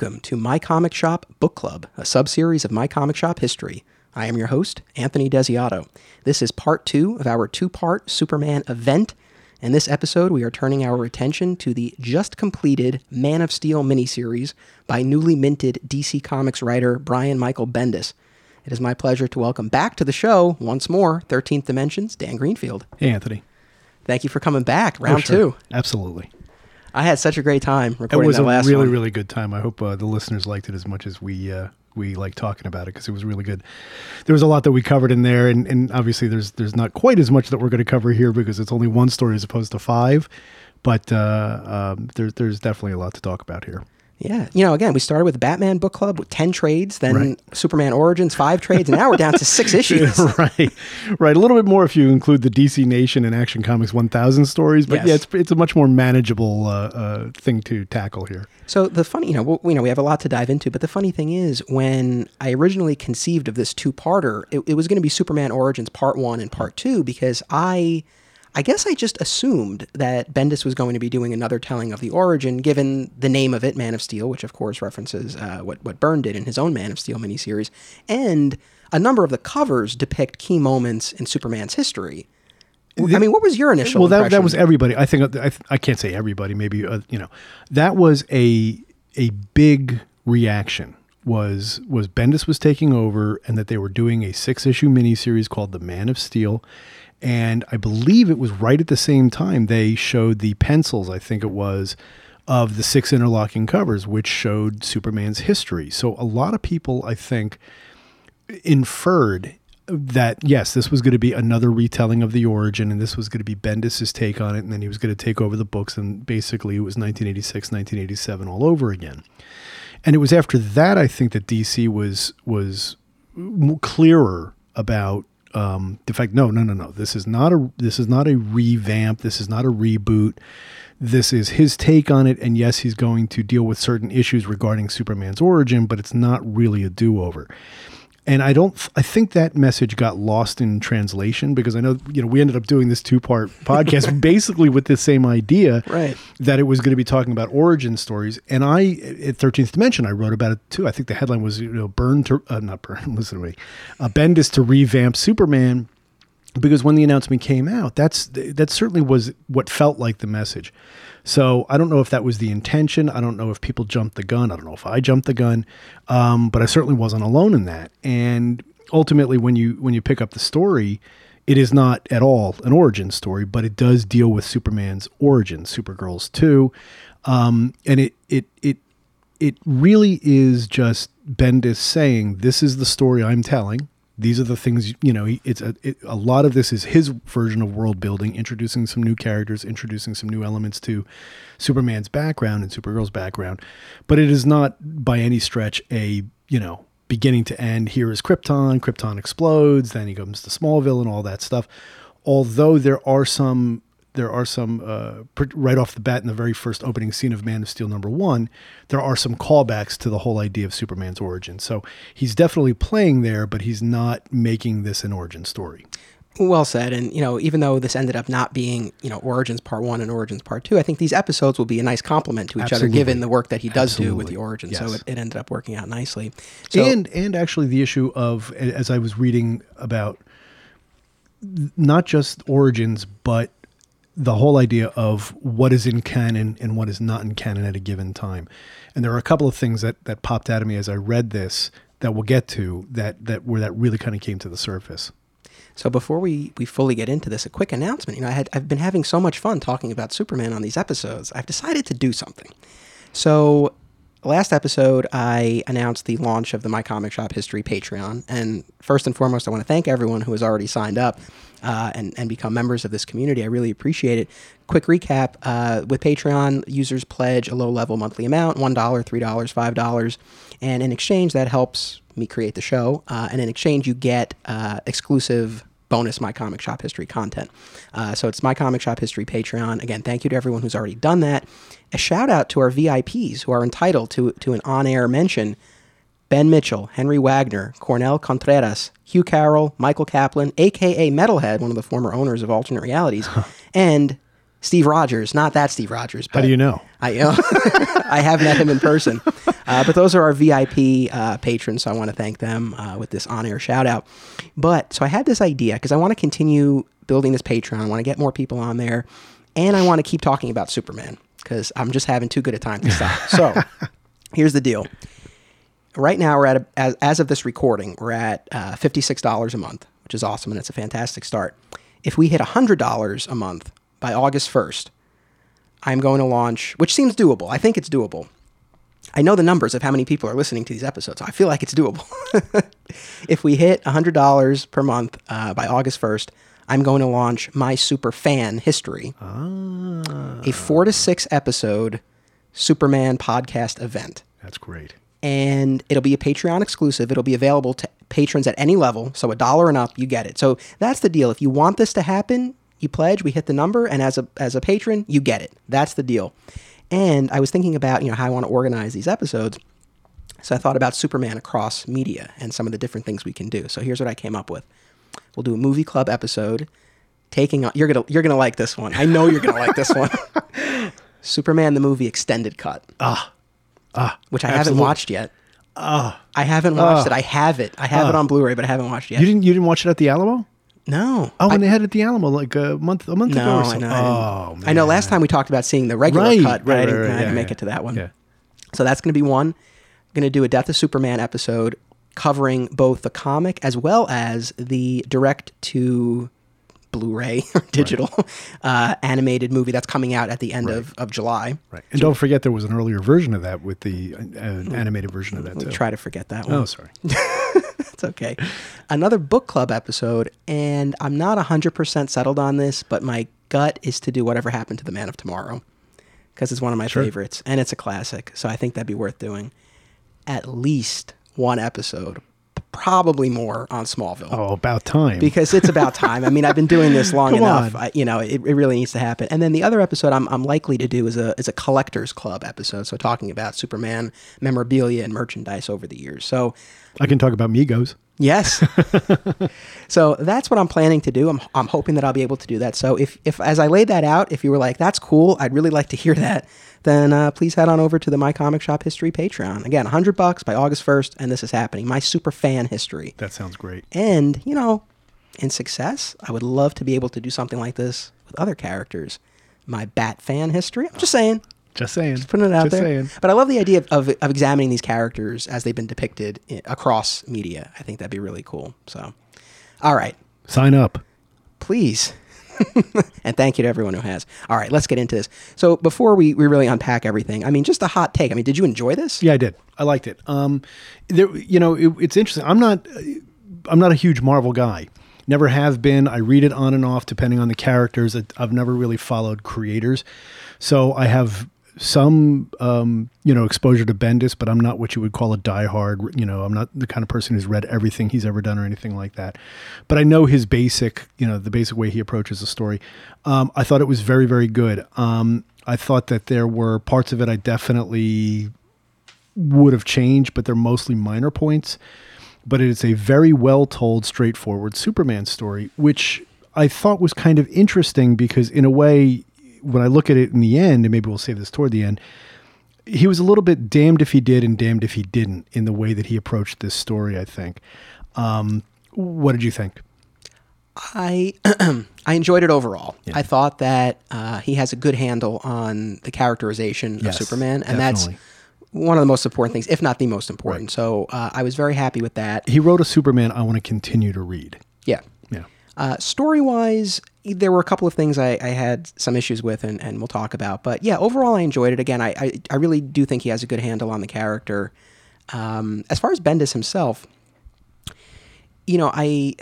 Welcome to My Comic Shop Book Club, a subseries of My Comic Shop history. I am your host, Anthony Desiato. This is part two of our two part Superman event. In this episode, we are turning our attention to the just completed Man of Steel miniseries by newly minted DC Comics writer Brian Michael Bendis. It is my pleasure to welcome back to the show once more 13th Dimensions, Dan Greenfield. Hey, Anthony. Thank you for coming back, round Oh, sure. two. Absolutely. I had such a great time It was that a last really, one. really good time. I hope uh, the listeners liked it as much as we uh, we like talking about it because it was really good. There was a lot that we covered in there, and, and obviously there's there's not quite as much that we're going to cover here because it's only one story as opposed to five. But uh, um, there's there's definitely a lot to talk about here. Yeah. You know, again, we started with Batman book club with 10 trades, then Right. Superman Origins, five trades, and now we're down to six issues. right, right. A little bit more if you include the DC Nation and Action Comics 1000 stories, but Yes. yeah, it's it's a much more manageable uh, uh, thing to tackle here. So the funny, you know, w- you know, we have a lot to dive into, but the funny thing is, when I originally conceived of this two-parter, it, it was going to be Superman Origins Part One and Part Two because I, I guess I just assumed that Bendis was going to be doing another telling of the origin, given the name of it, Man of Steel, which of course references uh, what what Byrne did in his own Man of Steel miniseries, and a number of the covers depict key moments in Superman's history. I mean, what was your initial? well that, that was everybody i think I, I can't say everybody maybe uh, you know that was a a big reaction was was bendis was taking over and that they were doing a six issue miniseries called the man of steel and i believe it was right at the same time they showed the pencils i think it was of the six interlocking covers which showed superman's history so a lot of people i think inferred that yes, this was going to be another retelling of the origin, and this was going to be Bendis's take on it, and then he was going to take over the books, and basically it was 1986, 1987 all over again. And it was after that, I think, that DC was was clearer about um, the fact. No, no, no, no. This is not a this is not a revamp. This is not a reboot. This is his take on it, and yes, he's going to deal with certain issues regarding Superman's origin, but it's not really a do over and I don't. I think that message got lost in translation because I know you know we ended up doing this two part podcast basically with the same idea, Right. That it was going to be talking about origin stories, and I at Thirteenth Dimension I wrote about it too. I think the headline was you know Byrne to uh, not Byrne. Listen to me, uh, Bendis to revamp Superman because when the announcement came out, that's that certainly was what felt like the message. So I don't know if that was the intention. I don't know if people jumped the gun. I don't know if I jumped the gun, um, but I certainly wasn't alone in that. And ultimately, when you when you pick up the story, it is not at all an origin story, but it does deal with Superman's origin, Supergirl's too, um, and it it it it really is just Bendis saying, "This is the story I'm telling." These are the things you know. It's a it, a lot of this is his version of world building, introducing some new characters, introducing some new elements to Superman's background and Supergirl's background, but it is not by any stretch a you know beginning to end. Here is Krypton. Krypton explodes. Then he comes to Smallville and all that stuff. Although there are some there are some uh, right off the bat in the very first opening scene of Man of Steel number one, there are some callbacks to the whole idea of Superman's origin. So he's definitely playing there, but he's not making this an origin story. Well said. And, you know, even though this ended up not being, you know, Origins Part 1 and Origins Part 2, I think these episodes will be a nice complement to each other given the work that he does do with the Origins. So it, it ended up working out nicely. So, and and actually the issue of as I was reading about not just origins, but the whole idea of what is in canon and what is not in canon at a given time. And there are a couple of things that that popped out of me as I read this that we'll get to that that where that really kind of came to the surface. so before we, we fully get into this, a quick announcement. You know, I had, I've been having so much fun talking about Superman on these episodes. I've decided to do something. So last episode, I announced the launch of the My Comic Shop History Patreon. And first and foremost, I want to thank everyone who has already signed up uh, and, and become members of this community. I really appreciate it. Quick recap uh, with Patreon, users pledge a low level monthly amount $1, $3, $5. And in exchange, that helps me create the show. Uh, and in exchange, you get uh, exclusive bonus My Comic Shop History content. Uh, so it's My Comic Shop History Patreon. Again, thank you to everyone who's already done that. A shout out to our VIPs who are entitled to, to an on air mention Ben Mitchell, Henry Wagner, Cornel Contreras, Hugh Carroll, Michael Kaplan, aka Metalhead, one of the former owners of Alternate Realities, and Steve Rogers, not that Steve Rogers. How do you know? I uh, I have met him in person, uh, but those are our VIP uh, patrons, so I want to thank them uh, with this on-air shout out. But so I had this idea because I want to continue building this Patreon. I want to get more people on there, and I want to keep talking about Superman because I'm just having too good a time to stop. so here's the deal. Right now, we're at a, as, as of this recording, we're at uh, $56 a month, which is awesome, and it's a fantastic start. If we hit $100 a month by August 1st, I'm going to launch, which seems doable. I think it's doable. I know the numbers of how many people are listening to these episodes. So I feel like it's doable. if we hit $100 per month uh, by August 1st, I'm going to launch my super fan history, a four to six episode Superman podcast event. That's great. And it'll be a Patreon exclusive. It'll be available to patrons at any level. So a dollar and up, you get it. So that's the deal. If you want this to happen, you pledge, we hit the number, and as a as a patron, you get it. That's the deal. And I was thinking about, you know, how I want to organize these episodes. So I thought about Superman across media and some of the different things we can do. So here's what I came up with. We'll do a movie club episode taking on you're going to you're to like this one. I know you're going to like this one. Superman the movie extended cut. Ah. Ah. Which I haven't watched yet. Uh I haven't watched it. I have it. I have it on Blu-ray, but I haven't watched it yet. You didn't you didn't watch it at the Alamo? No. Oh, I, when they had it at the Alamo like a month a month ago no, or I something. know. I, oh, man. I know. Last time we talked about seeing the regular Right, cut, but I right, didn't, right, I right, didn't yeah, make yeah. it to that one. Yeah. So that's going to be one. I'm Going to do a Death of Superman episode covering both the comic as well as the direct to Blu-ray or digital uh, animated movie that's coming out at the end of, of July. Right. And don't forget there was an earlier version of that with the uh, uh, animated version of that We'll too. try to forget that one. Oh, sorry. It's okay. Another book club episode, and I'm not 100% settled on this, but my gut is to do whatever happened to the Man of Tomorrow because it's one of my favorites and it's a classic. So I think that'd be worth doing. At least one episode, probably more on Smallville. Oh, about time. Because it's about time. I mean, I've been doing this long Come enough. I, you know, it, it really needs to happen. And then the other episode I'm, I'm likely to do is a is a collectors club episode. So talking about Superman memorabilia and merchandise over the years. So I can talk about Megos. Yes. so that's what I'm planning to do. I'm, I'm hoping that I'll be able to do that. So if, if as I laid that out, if you were like, that's cool, I'd really like to hear that, then uh, please head on over to the My Comic Shop History Patreon. Again, 100 bucks by August 1st, and this is happening. My super fan history. That sounds great. And, you know, in success, I would love to be able to do something like this with other characters. My Bat fan history. I'm just saying. Just saying. Just Putting it out Just there. saying. But I love the idea of, of, of examining these characters as they've been depicted i- across media. I think that'd be really cool. So, all right, Sign up. please. and thank you to everyone who has. All right, let's get into this. So, before we, we really unpack everything, I mean, just a hot take. I mean, did you enjoy this? Yeah, I did. I liked it. Um, there, you know, it, it's interesting. I'm not, I'm not a huge Marvel guy. Never have been. I read it on and off depending on the characters. I've never really followed creators, so I have some, um, you know, exposure to Bendis, but I'm not what you would call a diehard. You know, I'm not the kind of person who's read everything he's ever done or anything like that. But I know his basic, you know, the basic way he approaches a story. Um, I thought it was very, very good. Um, I thought that there were parts of it I definitely would have changed, but they're mostly minor points. But it's a very well told, straightforward Superman story, which I thought was kind of interesting because, in a way, when I look at it in the end, and maybe we'll save this toward the end, he was a little bit damned if he did and damned if he didn't in the way that he approached this story, I think. Um, what did you think? I I enjoyed it overall. I thought that uh, he has a good handle on the characterization Yes, of Superman, and definitely. that's one of the most important things, if not the most important. So uh, I was very happy with that. He wrote a Superman I want to continue to read. Yeah. Yeah. Uh, story wise, there were a couple of things I, I had some issues with, and, and we'll talk about. But yeah, overall, I enjoyed it. Again, I, I, I really do think he has a good handle on the character. Um, as far as Bendis himself, you know, I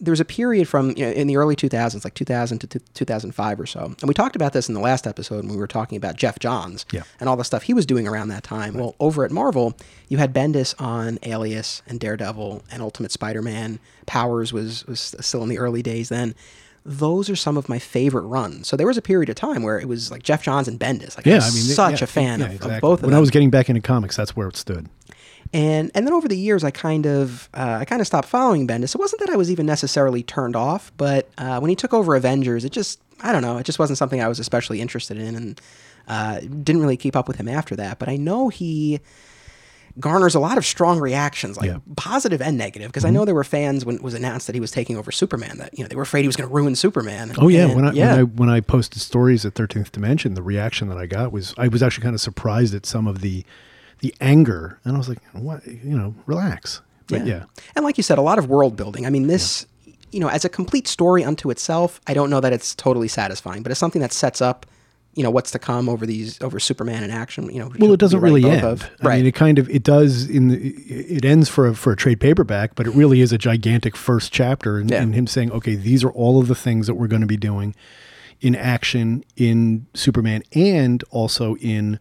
there was a period from you know, in the early 2000s, like 2000 to t- 2005 or so, and we talked about this in the last episode when we were talking about Geoff Johns Yeah. and all the stuff he was doing around that time. Well, over at Marvel, you had Bendis on Alias and Daredevil and Ultimate Spider-Man. Powers was was still in the early days then. Those are some of my favorite runs. So there was a period of time where it was like Geoff Johns and Bendis. Like I was I mean, such yeah, a fan yeah, of, exactly. of both of When them. When I was getting back into comics, that's where it stood. And and then over the years, I kind of uh, I kind of stopped following Bendis. It wasn't that I was even necessarily turned off, but uh, when he took over Avengers, it just I don't know, it just wasn't something I was especially interested in, and uh, didn't really keep up with him after that. But I know he garners a lot of strong reactions, like Yeah. positive and negative. Because I mm-hmm. know there were fans when it was announced that he was taking over Superman, that you know they were afraid he was going to ruin Superman. Oh yeah, And- when I, yeah. when I when I posted stories at Thirteenth Dimension, the reaction that I got was I was actually kind of surprised at some of the the anger, and I was like, what, you know, relax. But yeah, And like you said, a lot of world building. I mean, this, you know, as a complete story unto itself, I don't know that it's totally satisfying, but it's something that sets up, you know, what's to come over these over Superman in action. You know, well, it doesn't really end. of. I right? mean, it kind of it does in the, it ends for a, for a trade paperback, but it really is a gigantic first chapter, and, Yeah. and him saying, okay, these are all of the things that we're going to be doing in action in Superman and also in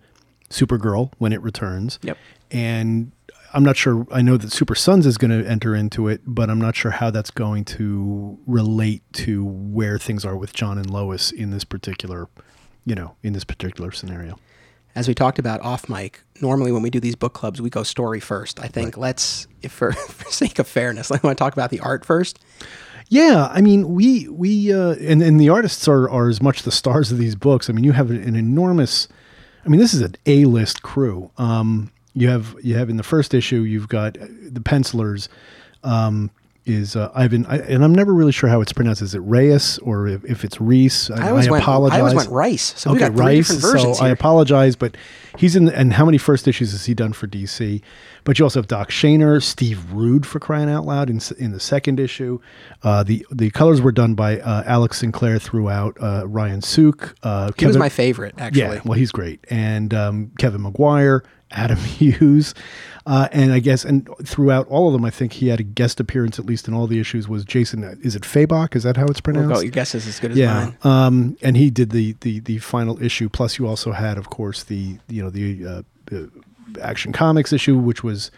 Supergirl when it returns. Yep. And I'm not sure. I know that Super Sons is going to enter into it, but I'm not sure how that's going to relate to where things are with Jon and Lois in this particular, you know, in this particular scenario. as we talked about off mic, normally when we do these book clubs, we go story first. I think let's, if for, for sake of fairness, I want to talk about the art first. Yeah, I mean, we we uh, and and the artists are are as much the stars of these books. I mean, you have an enormous. I mean, this is an A list crew. Um, you have you have in the first issue, you've got uh, the pencilers. Um, is uh, Ivan, I, and I'm never really sure how it's pronounced. Is it Reyes or if, if it's Reese? I, I always went, apologize. I always went Rice. So we okay, got Rice. so I apologize, but he's in. The, and how many first issues has he done for DC? But you also have Doc Shaner, Steve Rude for crying out loud in, in the second issue. Uh, the the colors were done by uh, Alex Sinclair throughout. Uh, Ryan Sook. Uh, he was my favorite, actually. yeah, well, he's great, and um, Kevin Maguire, Adam Hughes, uh, and I guess and throughout all of them, I think he had a guest appearance at least in all the issues. Was Jason? Is it Fabok? Is that how it's We'll pronounced? go, your guess is as good as yeah, mine. um, and he did the, the the final issue. Plus, you also had, of course, the you know the uh, uh, Action Comics issue, which was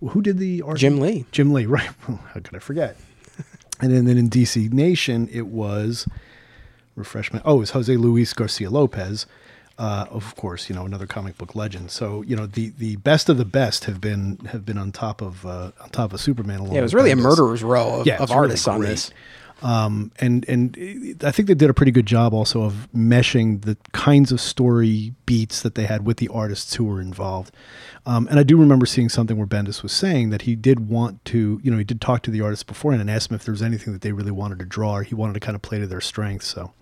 who did the art? Jim Lee. Jim Lee, right? How could I forget? and then, then in DC Nation, it was refreshment. Oh, it was Jose Luis Garcia Lopez. Uh, of course, you know another comic book legend. So you know the the best of the best have been have been on top of uh, on top of Superman. Along Yeah, it was really a murderer's row of, Yeah, of it's really artists on this. Um, and and I think they did a pretty good job also of meshing the kinds of story beats that they had with the artists who were involved. Um, and I do remember seeing something where Bendis was saying that he did want to, you know, he did talk to the artists beforehand and ask them if there was anything that they really wanted to draw or he wanted to kind of play to their strengths. So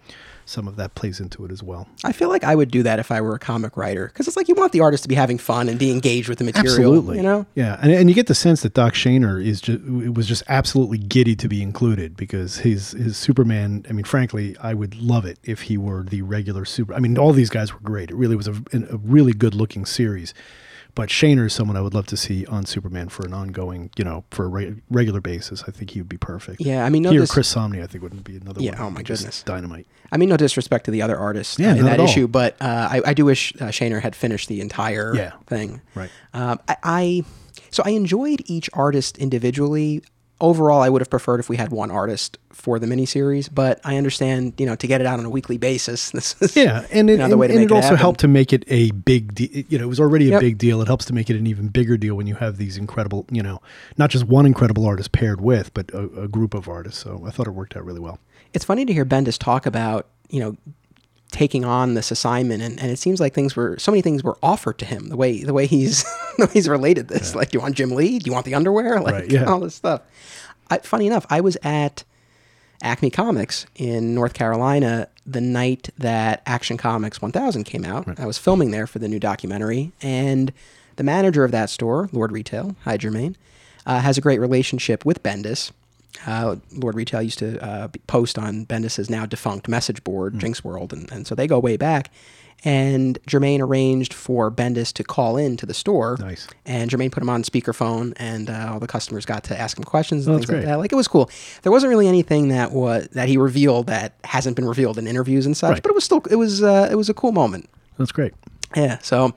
some of that plays into it as well. I feel like I would do that if I were a comic writer because it's like you want the artist to be having fun and be engaged with the material. Absolutely, You know, yeah, and, and you get the sense that Doc Shaner is just it was just absolutely giddy to be included because his his Superman. I mean, frankly, I would love it if he were the regular super. I mean, all these guys were great. It really was a, a really good looking series. But Shaner is someone I would love to see on Superman for an ongoing, you know, for a re- regular basis. I think he would be perfect. Yeah, I mean, no here dis- Chris Samnee, I think wouldn't be another Yeah, one. oh my Just goodness. dynamite. I mean, no disrespect to the other artists Yeah, uh, in that issue, but uh, I, I do wish uh, Shaner had finished the entire Yeah. thing. Right. Um, I, I so I enjoyed each artist individually. Overall, I would have preferred if we had one artist for the miniseries, but I understand, you know, to get it out on a weekly basis. This is Yeah, and it, the and, way to and make it it also happen. helped to make it a big deal. You know, it was already a Yep. big deal. It helps to make it an even bigger deal when you have these incredible, you know, not just one incredible artist paired with, but a, a group of artists. So I thought it worked out really well. It's funny to hear Bendis talk about, you know, taking on this assignment and, and it seems like things were so many things were offered to him the way the way he's the way he's related this. Like do you want Jim Lee? Do you want the underwear? Like Right, yeah. all this stuff. I, funny enough I was at Acme Comics in North Carolina the night that Action Comics 1000 came out. I was filming there for the new documentary and the manager of that store Lord Retail hi Jermaine uh, has a great relationship with Bendis uh, Lord Retail used to uh, post on Bendis's now defunct message board, Jinx World, and, and so they go way back. And Jermaine arranged for Bendis to call in to the store. Nice. And Jermaine put him on speakerphone, and uh, all the customers got to ask him questions and Oh, things like that. Like it was cool. There wasn't really anything that was that he revealed that hasn't been revealed in interviews and such, Right. but it was still it was uh, it was a cool moment. That's great. Yeah. So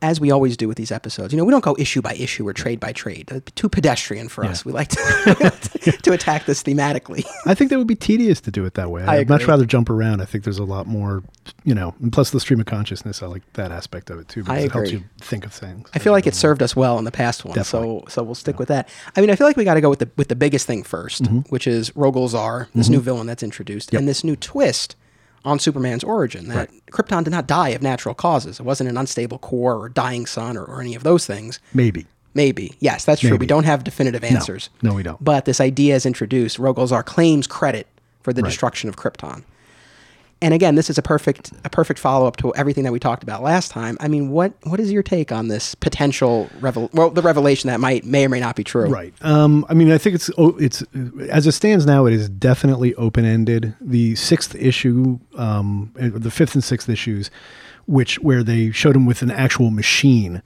as we always do with these episodes, you know, we don't go issue by issue or trade by trade. Too pedestrian for us. We like to, to attack this thematically. I think that would be tedious to do it that way. I I'd much rather jump around. I think there's a lot more, you know, and plus the stream of consciousness. I like that aspect of it too because it helps you think of things. I feel like it served us well in the past one, so Definitely. so we'll stick with that. I mean, I feel like we got to go with the with the biggest thing 1st Mm-hmm. which is Rogol Zaar, this new villain that's introduced, and this new twist on Superman's origin that Krypton did not die of natural causes. It wasn't an unstable core or dying sun or, or any of those things. maybe. Maybe. Yes, that's true. We don't have definitive answers. No, we don't. But this idea is introduced. Rogol Zaar claims credit for the Right. destruction of Krypton. And again, this is a perfect a perfect follow up to everything that we talked about last time. I mean, what what is your take on this potential revel well the revelation that might may or may not be true? Right. Um, I mean, I think it's oh, it's as it stands now. It is definitely open ended. The sixth issue, um, the fifth and sixth issues, which where they showed him with an actual machine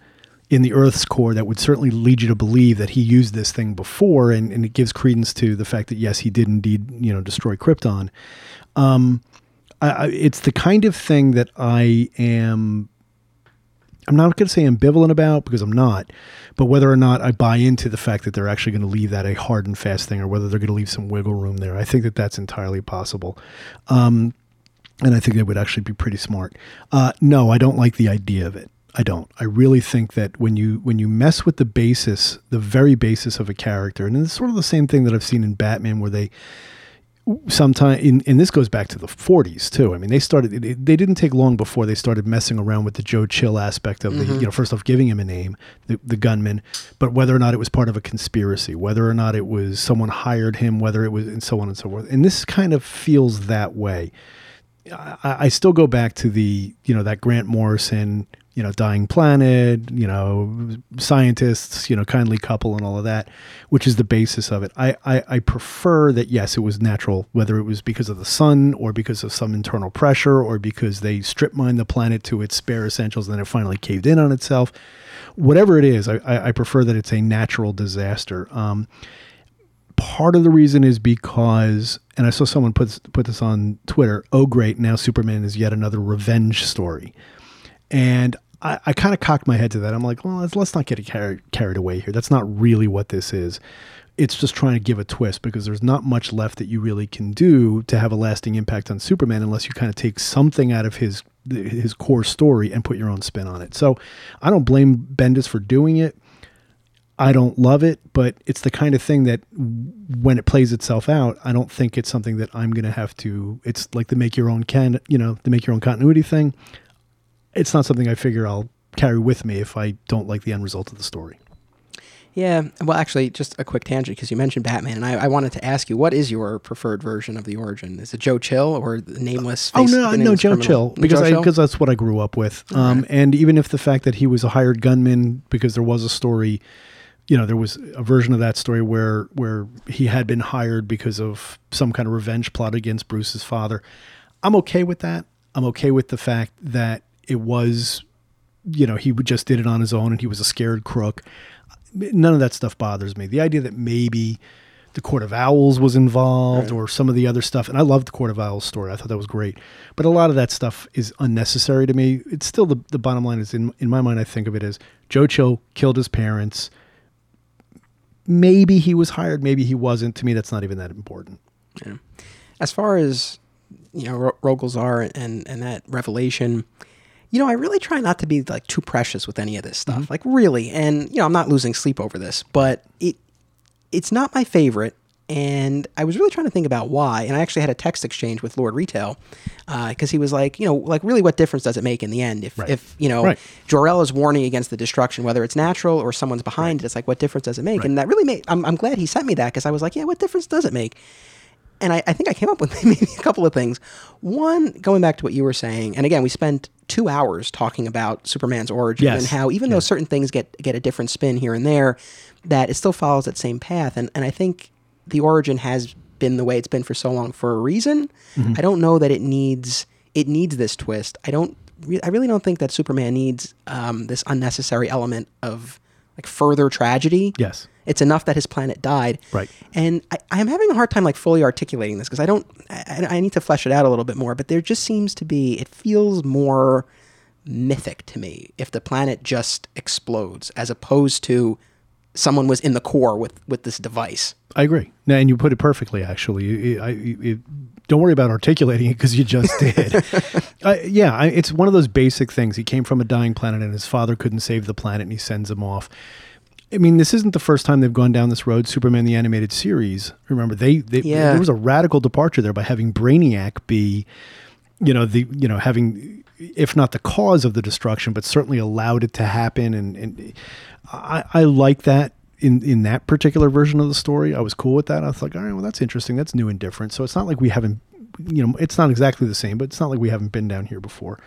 in the Earth's core, that would certainly lead you to believe that he used this thing before, and, and it gives credence to the fact that yes, he did indeed, you know, destroy Krypton. Um, I, it's the kind of thing that I am I'm not going to say ambivalent about because I'm not, but whether or not I buy into the fact that they're actually going to leave that a hard and fast thing or whether they're going to leave some wiggle room there, I think that that's entirely possible. Um, and I think it would actually be pretty smart. Uh, no, I don't like the idea of it. I don't. I really think that when you when you mess with the basis, the very basis of a character, and it's sort of the same thing that I've seen in Batman, where they sometime in, and this goes back to the 40s too. I mean, they started. It- they didn't take long before they started messing around with the Joe Chill aspect of the. Mm-hmm. You know, first off, giving him a name, the, the gunman, but whether or not it was part of a conspiracy, whether or not it was someone hired him, whether it was, and so on and so forth. And this kind of feels that way. I, I still go back to the you know that Grant Morrison you know dying planet you know scientists you know kindly couple and all of that which is the basis of it I, I I prefer that yes it was natural whether it was because of the sun or because of some internal pressure or because they strip mined the planet to its bare essentials and then it finally caved in on itself whatever it is I, I, I prefer that it's a natural disaster um, part of the reason is because, and I saw someone put put this on Twitter. Oh, great! Now Superman is yet another revenge story, and I, I kind of cocked my head to that. I'm like, well, let's, let's not get carried carried away here. That's not really what this is. It's just trying to give a twist because there's not much left that you really can do to have a lasting impact on Superman unless you kind of take something out of his his core story and put your own spin on it. So I don't blame Bendis for doing it. I don't love it, but it's the kind of thing that when it plays itself out, I don't think it's something that I'm going to have to. It's like the make your own can, you know, the make your own continuity thing. It's not something I figure I'll carry with me if I don't like the end result of the story. Yeah. Well, actually, just a quick tangent because you mentioned Batman, and I, I wanted to ask you, what is your preferred version of the origin? Is it Joe Chill or the nameless? Oh no, the no, nameless Joe criminal? Chill because Joe I Chill? because that's what I grew up with. Um, and even if the fact that he was a hired gunman because there was a story, you know, there was a version of that story where where he had been hired because of some kind of revenge plot against Bruce's father. I'm okay with that. I'm okay with the fact that it was, you know, he just did it on his own and he was a scared crook. None of that stuff bothers me. The idea that maybe the Court of Owls was involved or some of the other stuff. And I loved the Court of Owls story. I thought that was great. But a lot of that stuff is unnecessary to me. It's still the, the bottom line is in, in my mind, I think of it as Joe Chill killed his parents. Maybe he was hired, maybe he wasn't. To me, that's not even that important. as far as you know Ro- Rogol Zaar and and that revelation you know i really try not to be like too precious with any of this stuff mm-hmm. like really. And you know i'm not losing sleep over this but it it's not my favorite. And i was really trying to think about why. And i actually had a text exchange with lord retail uh, because he was like you know like really what difference does it make in the end? If Right. if you know Right. Jor-El is warning against the destruction whether it's natural or someone's behind it it's like what difference does it make? And that really made I'm, I'm glad he sent me that because i was like yeah what difference does it make and I, I think I came up with maybe a couple of things. One, going back to what you were saying, and again, we spent two hours talking about Superman's origin Yes. and how even though certain things get get a different spin here and there, that it still follows that same path. And and I think the origin has been the way it's been for so long for a reason. Mm-hmm. I don't know that it needs it needs this twist. I don't. Re- I really don't think that Superman needs um, this unnecessary element of like further tragedy. Yes. It's enough that his planet died. Right. And I, I'm having a hard time like fully articulating this because I don't, I, I need to flesh it out a little bit more, but there just seems to be, it feels more mythic to me if the planet just explodes, as opposed to someone was in the core with with this device. I agree. Now, and you put it perfectly. Actually, I, I, don't worry about articulating it because you just did. uh, yeah, I, it's one of those basic things. He came from a dying planet, and his father couldn't save the planet, and he sends him off. I mean, this isn't the first time they've gone down this road. Superman the animated series. Remember, they, they Yeah. there was a radical departure there by having Brainiac be, you know, the you know having if not the cause of the destruction, but certainly allowed it to happen. And, and I, I like that in in that particular version of the story. I was cool with that. I was like, all right, well, that's interesting. That's new and different. So it's not like we haven't, you know, it's not exactly the same, but it's not like we haven't been down here before.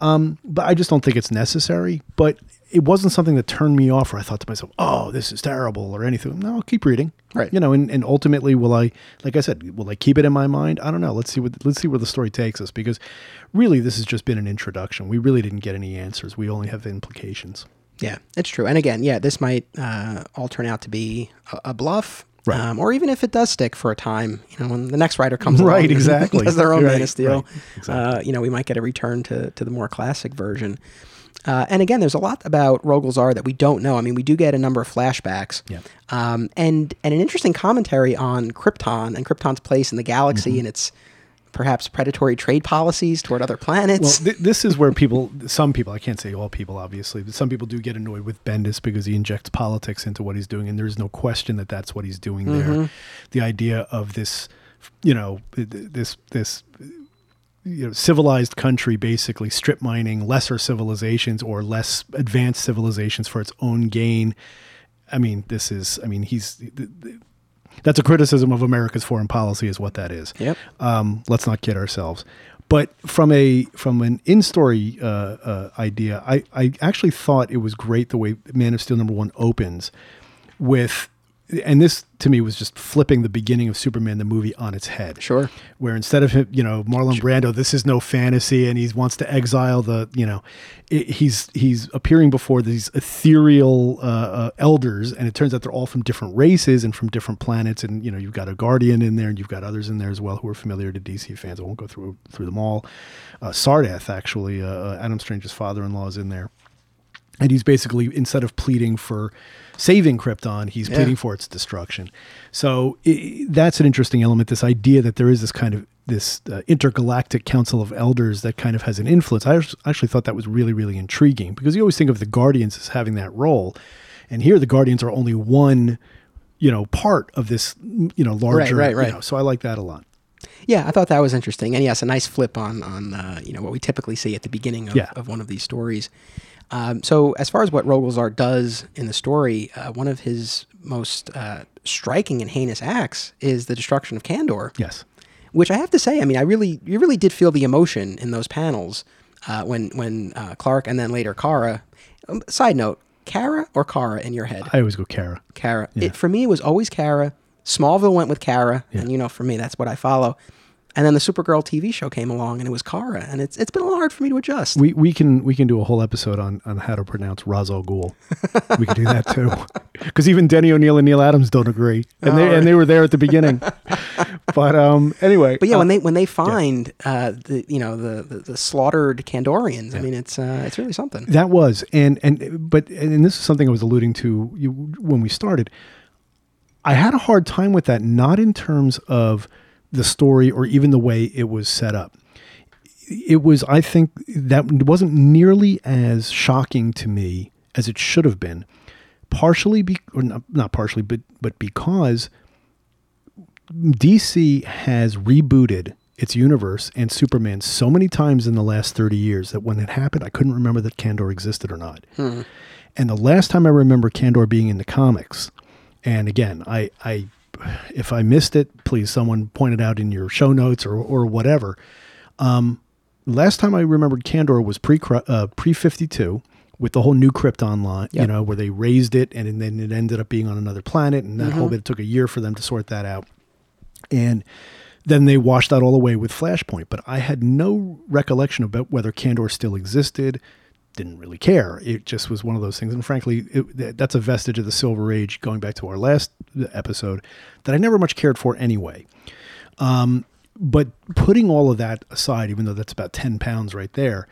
Um, but I just don't think it's necessary. But it wasn't something that turned me off, or I thought to myself, "Oh, this is terrible," or anything. No, I'll keep reading. Right. You know, and, and ultimately, will I, like I said, will I keep it in my mind? I don't know. Let's see what let's see where the story takes us, because really, this has just been an introduction. We really didn't get any answers. We only have implications. Yeah, it's true. And again, yeah, this might uh, all turn out to be a, a bluff. Right. Um, or even if it does stick for a time, you know, when the next writer comes Right, and exactly. does their own Right, Man of Steel, right, exactly. uh, you know, we might get a return to to the more classic version. Uh, and again, there's a lot about Rogol Zaar that we don't know. I mean, we do get a number of flashbacks, Yeah. um, and and an interesting commentary on Krypton and Krypton's place in the galaxy Mm-hmm. and its perhaps predatory trade policies toward other planets. Well, th- this is where people, some people, I can't say all people, obviously, but some people do get annoyed with Bendis because he injects politics into what he's doing, and there's no question that that's what he's doing there. The idea of this, you know, th- th- this this you know civilized country basically strip mining lesser civilizations or less advanced civilizations for its own gain. I mean, this is, I mean, he's. th- th- That's a criticism of America's foreign policy, is what that is. Yep. Um, let's not kid ourselves. But from a from an in story uh, uh, idea, I, I actually thought it was great the way Man of Steel number one opens with, and this to me was just flipping the beginning of Superman the movie on its head. Sure. Where instead of him, you know, Marlon Brando, this is no fantasy, and he wants to exile the, you know, i he's he's appearing before these ethereal uh, uh, elders, and it turns out they're all from different races and from different planets, and you know, you've got a Guardian in there, and you've got others in there as well who are familiar to DC fans. I won't go through through them all. Uh, Sardath, actually, uh, uh, Adam Strange's father-in-law is in there and he's basically instead of pleading for saving Krypton, he's Yeah. pleading for its destruction. So i that's an interesting element. This idea that there is this kind of this uh, intergalactic council of elders that kind of has an influence. I actually thought that was really really intriguing because you always think of the Guardians as having that role, and here the Guardians are only one, you know, part of this, you know, larger. right, you right. know, so I like that a lot. Yeah, I thought that was interesting, and yes, a nice flip on on uh, you know what we typically see at the beginning of, Yeah. of one of these stories. Um, so, as far as what Rogol Zaar does in the story, uh, one of his most uh, striking and heinous acts is the destruction of Kandor. Yes. Which I have to say, I mean, I really, you really did feel the emotion in those panels uh, when when uh, Clark and then later Kara. Um, side note: Kara or Kara in your head? I always go Kara. Kara. It, for me, it was always Kara. Smallville went with Kara, and you know, for me, that's what I follow. And then the Supergirl TV show came along, and it was Kara, and it's it's been a little hard for me to adjust. We we can we can do a whole episode on on how to pronounce Ra's al Ghul. we can do that too, because even Denny O'Neil and Neal Adams don't agree, and they and they were there at the beginning. but um, anyway, but yeah, uh, when they when they find uh, the you know the the, the slaughtered Kandorians, I mean, it's uh, it's really something. That was, and and but and this is something I was alluding to you, when we started. I had a hard time with that, not in terms of the story or even the way it was set up. It was, I think, that wasn't nearly as shocking to me as it should have been. Partially, be, or not, not partially, but but because DC has rebooted its universe and Superman so many times in the last 30 years that when it happened, I couldn't remember that Kandor existed or not. Hmm. And the last time I remember Kandor being in the comics, and again, I, I, if I missed it, please someone point it out in your show notes or, or whatever. Um, last time I remembered Kandor was pre uh, pre 52 with the whole new Krypton line, you know, where they raised it and then it ended up being on another planet. And that whole bit took a year for them to sort that out. And then they washed that all away with Flashpoint. But I had no recollection about whether Kandor still existed. Didn't really care. It just was one of those things. And frankly, it, that's a vestige of the Silver Age, going back to our last episode, that I never much cared for anyway. Um, but putting all of that aside, even though that's about 10 pounds right there,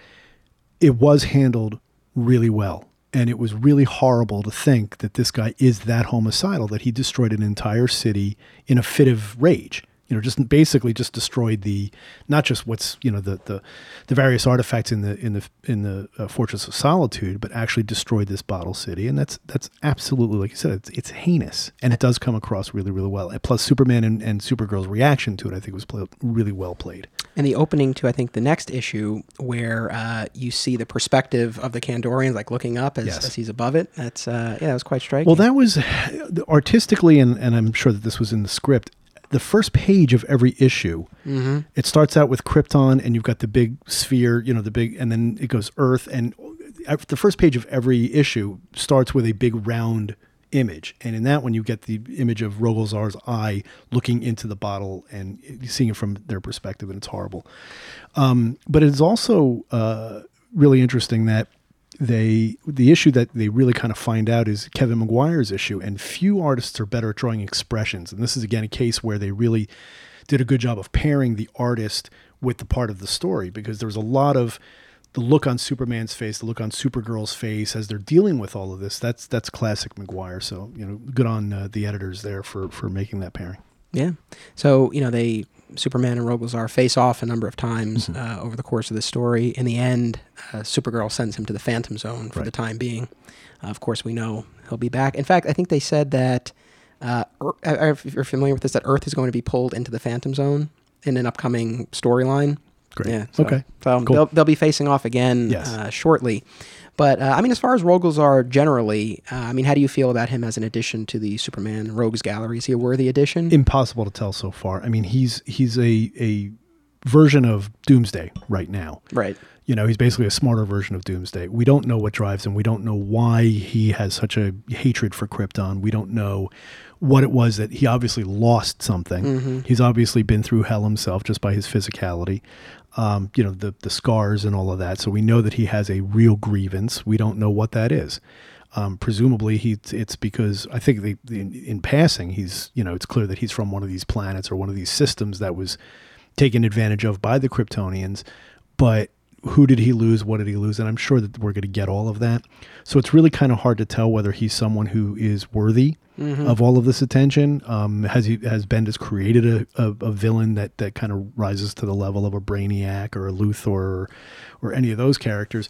it was handled really well. And it was really horrible to think that this guy is that homicidal that he destroyed an entire city in a fit of rage you know, just basically just destroyed the not just what's you know the the, the various artifacts in the in the in the uh, Fortress of Solitude, but actually destroyed this bottle city, and that's that's absolutely like you said, it's, it's heinous, and it does come across really really well. And plus, Superman and, and Supergirl's reaction to it, I think, was play, really well played. And the opening to I think the next issue where uh, you see the perspective of the Kandorians like looking up as, Yes. as he's above it. That's uh, yeah, that was quite striking. Well, that was artistically, and, and I'm sure that this was in the script. The first page of every issue, it starts out with Krypton, and you've got the big sphere, you know, the big, and then it goes Earth, and the first page of every issue starts with a big round image, and in that one you get the image of Rogol Zaar's eye looking into the bottle and seeing it from their perspective, and it's horrible. Um, but it's also uh, really interesting that they the issue that they really kind of find out is Kevin Maguire's issue, and few artists are better at drawing expressions. And this is again a case where they really did a good job of pairing the artist with the part of the story because there was a lot of the look on Superman's face, the look on Supergirl's face as they're dealing with all of this. That's that's classic McGuire. So you know, good on uh, the editors there for for making that pairing. Yeah. So, you know, they Superman and Rogozar face off a number of times Mm-hmm. uh, over the course of the story. In the end, uh, Supergirl sends him to the Phantom Zone for the time being. Uh, of course, we know he'll be back. In fact, I think they said that, uh, uh, if you're familiar with this, that Earth is going to be pulled into the Phantom Zone in an upcoming storyline. Great. Yeah. So, Okay. So Cool. they'll, they'll be facing off again Yes. uh, shortly. But uh, I mean, as far as Rogozar generally, uh, I mean, how do you feel about him as an addition to the Superman Rogues Gallery? Is he a worthy addition? impossible to tell so far. I mean, he's he's a a version of Doomsday right now. right. You know, he's basically a smarter version of Doomsday. We don't know what drives him. We don't know why he has such a hatred for Krypton. We don't know what it was that he obviously lost something. He's obviously been through hell himself just by his physicality. Um, you know, the the scars and all of that. So we know that he has a real grievance. We don't know what that is. Um, presumably, he it's because I think the, the, in, in passing, he's you know it's clear that he's from one of these planets or one of these systems that was taken advantage of by the Kryptonians. But who did he lose? What did he lose? And I'm sure that we're going to get all of that. So it's really kind of hard to tell whether he's someone who is worthy of all of this attention. Um, has he has Bendis created a, a, a villain that that kind of rises to the level of a Brainiac or a Luthor or, or any of those characters?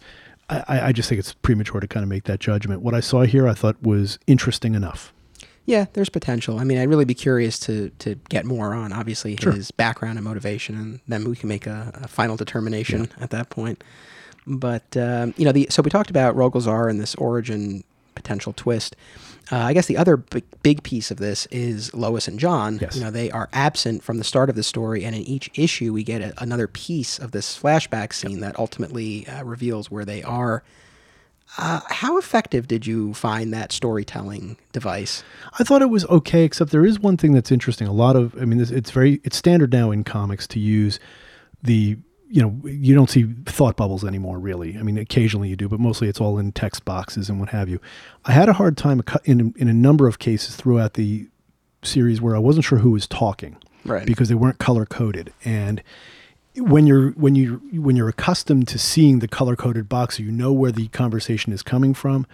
I, I- just think it's premature to kind of make that judgment. What I saw here, I thought was interesting enough. Yeah, there's potential. I mean, I'd really be curious to to get more on obviously Sure. his background and motivation, and then we can make a, a final determination at that point. But um, you know, the so we talked about Rogozar and this origin potential twist. Uh, I guess the other big, big piece of this is Lois and Jon. Yes. You know, they are absent from the start of the story, and in each issue, we get a, another piece of this flashback scene that ultimately uh, reveals where they are. Uh, how effective did you find that storytelling device? I thought it was okay, except there is one thing that's interesting. A lot of, I mean, this, it's very, it's standard now in comics to use the, you know, you don't see thought bubbles anymore, really. I mean, occasionally you do, but mostly it's all in text boxes and what have you. I had a hard time in in a number of cases throughout the series where I wasn't sure who was talking, Right. Because they weren't color coded, and when you're when you when you're accustomed to seeing the color coded box, you know where the conversation is coming from.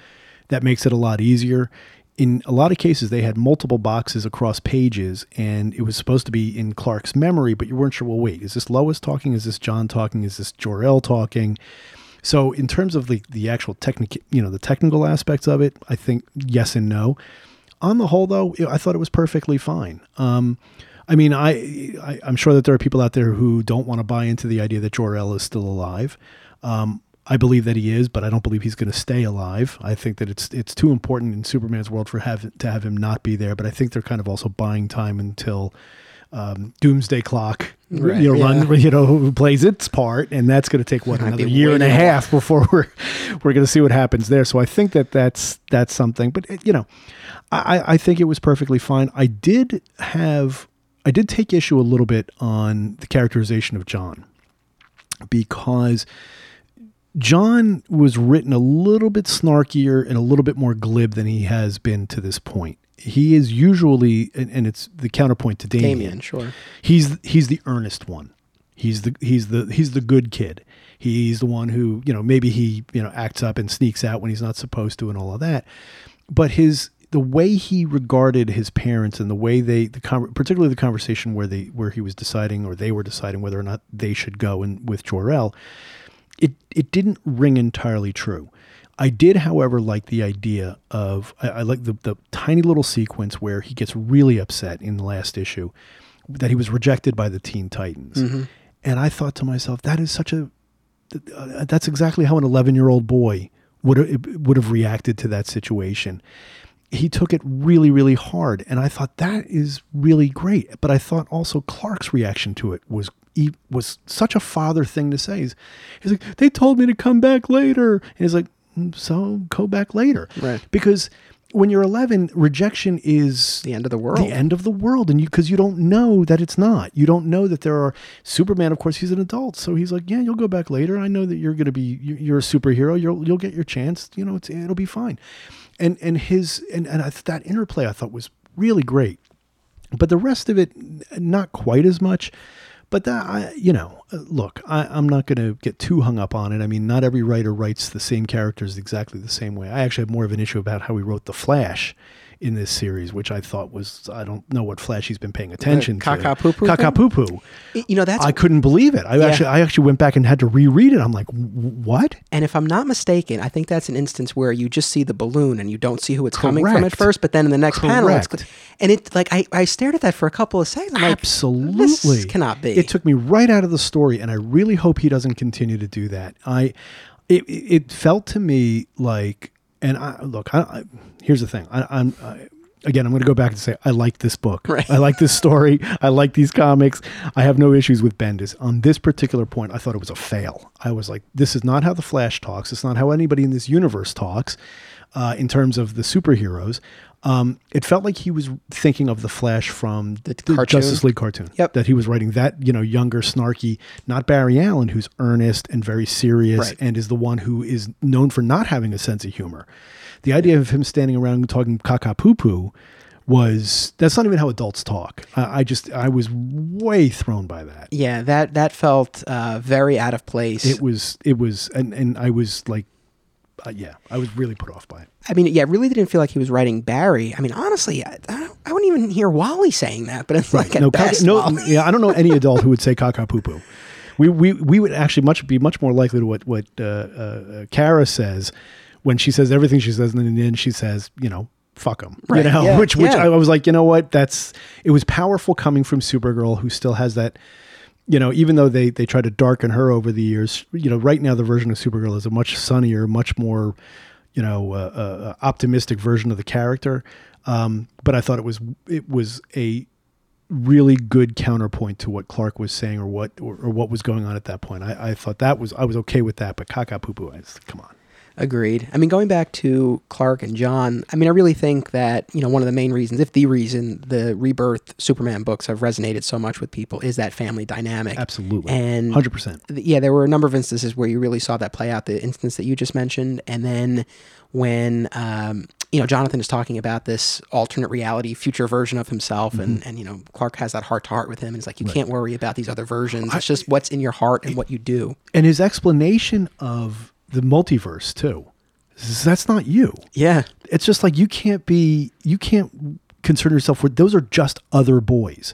That makes it a lot easier. In a lot of cases, they had multiple boxes across pages, and it was supposed to be in Clark's memory, but you weren't sure. Well, wait, is this Lois talking? Is this Jon talking? Is this Jor El talking? So, in terms of the the actual technical, you know, the technical aspects of it, I think yes and no. On the whole, though, I thought it was perfectly fine. Um, I mean, I, I I'm sure that there are people out there who don't want to buy into the idea that Jor El is still alive. Um, I believe that he is, but I don't believe he's going to stay alive. I think that it's it's too important in Superman's world for have to have him not be there. But I think they're kind of also buying time until um, Doomsday Clock, Right, you know, yeah. run, you know, who plays its part, and that's going to take what another year and a half before we're we're going to see what happens there. So I think that that's that's something. But it, you know, I, I think it was perfectly fine. I did have I did take issue a little bit on the characterization of Jon because Jon was written a little bit snarkier and a little bit more glib than he has been to this point. He is usually, and, and it's the counterpoint to Damian. Damian, sure. He's he's the earnest one. He's the he's the he's the good kid. He's the one who, you know, maybe he, you know, acts up and sneaks out when he's not supposed to and all of that. But his the way he regarded his parents and the way they the con- particularly the conversation where they where he was deciding or they were deciding whether or not they should go and with Jor-El, it it didn't ring entirely true. I did, however, like the idea of I, I like the the tiny little sequence where he gets really upset in the last issue that he was rejected by the Teen Titans, mm-hmm. and I thought to myself, that is such a uh, uh, that's exactly how an 11 year old boy would uh, would have reacted to that situation. He took it really, really hard, and I thought that is really great. But I thought also Clark's reaction to it was was such a father thing to say. He's, he's like, they told me to come back later, and he's like, "Mm, so go back later, Right. Because when you're 11, rejection is The end of the world. the end of the world. And you because you don't know that it's not. You don't know that there are superman of course he's an adult. So he's like yeah you'll go back later. I know that you're going to be you- you're a superhero. You'll you'll get your chance. You know it's, it'll be fine. And and his and, and that interplay i thought was really great. But the rest of it not quite as much but that I, you know uh, look I, i'm not going to get too hung up on it. I mean not every writer writes the same characters exactly the same way. I actually have more of an issue about how he wrote the flash in this series which i thought was i don't know what flash he's been paying attention to caca-poo-poo caca poo poo you know that's i couldn't believe it i actually i actually went back and had to reread it i'm like what And if I'm not mistaken, I think that's an instance where you just see the balloon and you don't see who it's coming from at first, but then in the next panel, it's Correct. and it like I, I stared at that for a couple of seconds. I'm like, Absolutely. this cannot be. It took me right out of the story, and I really hope he doesn't continue to do that. I, it it felt to me like, and I look. I, I here's the thing. I, I'm. I, Again, I'm going to go back and say I like this book. Right. I like this story. I like these comics. I have no issues with Bendis. On this particular point, I thought it was a fail. I was like, this is not how the Flash talks. It's not how anybody in this universe talks uh, in terms of the superheroes. Um, it felt like he was thinking of the Flash from The the? Justice League cartoon. Yep. That he was writing that, you know, younger, snarky, not Barry Allen, who's earnest and very serious Right. and is the one who is known for not having a sense of humor. The idea of him standing around talking caca poo poo was that's not even how adults talk. I, I just I was way thrown by that. yeah, that that felt uh, very out of place. It was it was and and I was like uh, yeah, I was really put off by it. I mean, yeah, it really didn't feel like he was writing Barry. I mean, honestly, I, I, don't, I wouldn't even hear Wally saying that, but it's like at no, best, no, yeah, I don't know any adult who would say caca poo poo. We, we we would actually much be much more likely to what what uh, uh, Kara says when she says everything she says, and then in the end she says, you know, fuck them, Right, you know, yeah, which which yeah. I was like, you know what, that's it was powerful coming from Supergirl, who still has that. You know, even though they they try to darken her over the years, you know, right now the version of Supergirl is a much sunnier, much more, you know, uh, uh, optimistic version of the character. Um, but I thought it was it was a really good counterpoint to what Clark was saying or what or, or what was going on at that point. I, I thought that was I was okay with that, but caca poo poo, come on. Agreed. I mean, going back to Clark and Jon, I mean, I really think that, you know, one of the main reasons, if the reason the Rebirth Superman books have resonated so much with people is that family dynamic. Absolutely. And hundred percent. th- yeah, there were a number of instances where you really saw that play out. The instance that you just mentioned, and then when um, you know Jonathan is talking about this alternate reality, future version of himself, and Mm-hmm. and you know Clark has that heart to heart with him, and it's like you can't worry about these other versions. It's just what's in your heart and what you do. And his explanation of the multiverse too. That's not you. Yeah, It's just like you can't be you can't concern yourself with those are just other boys.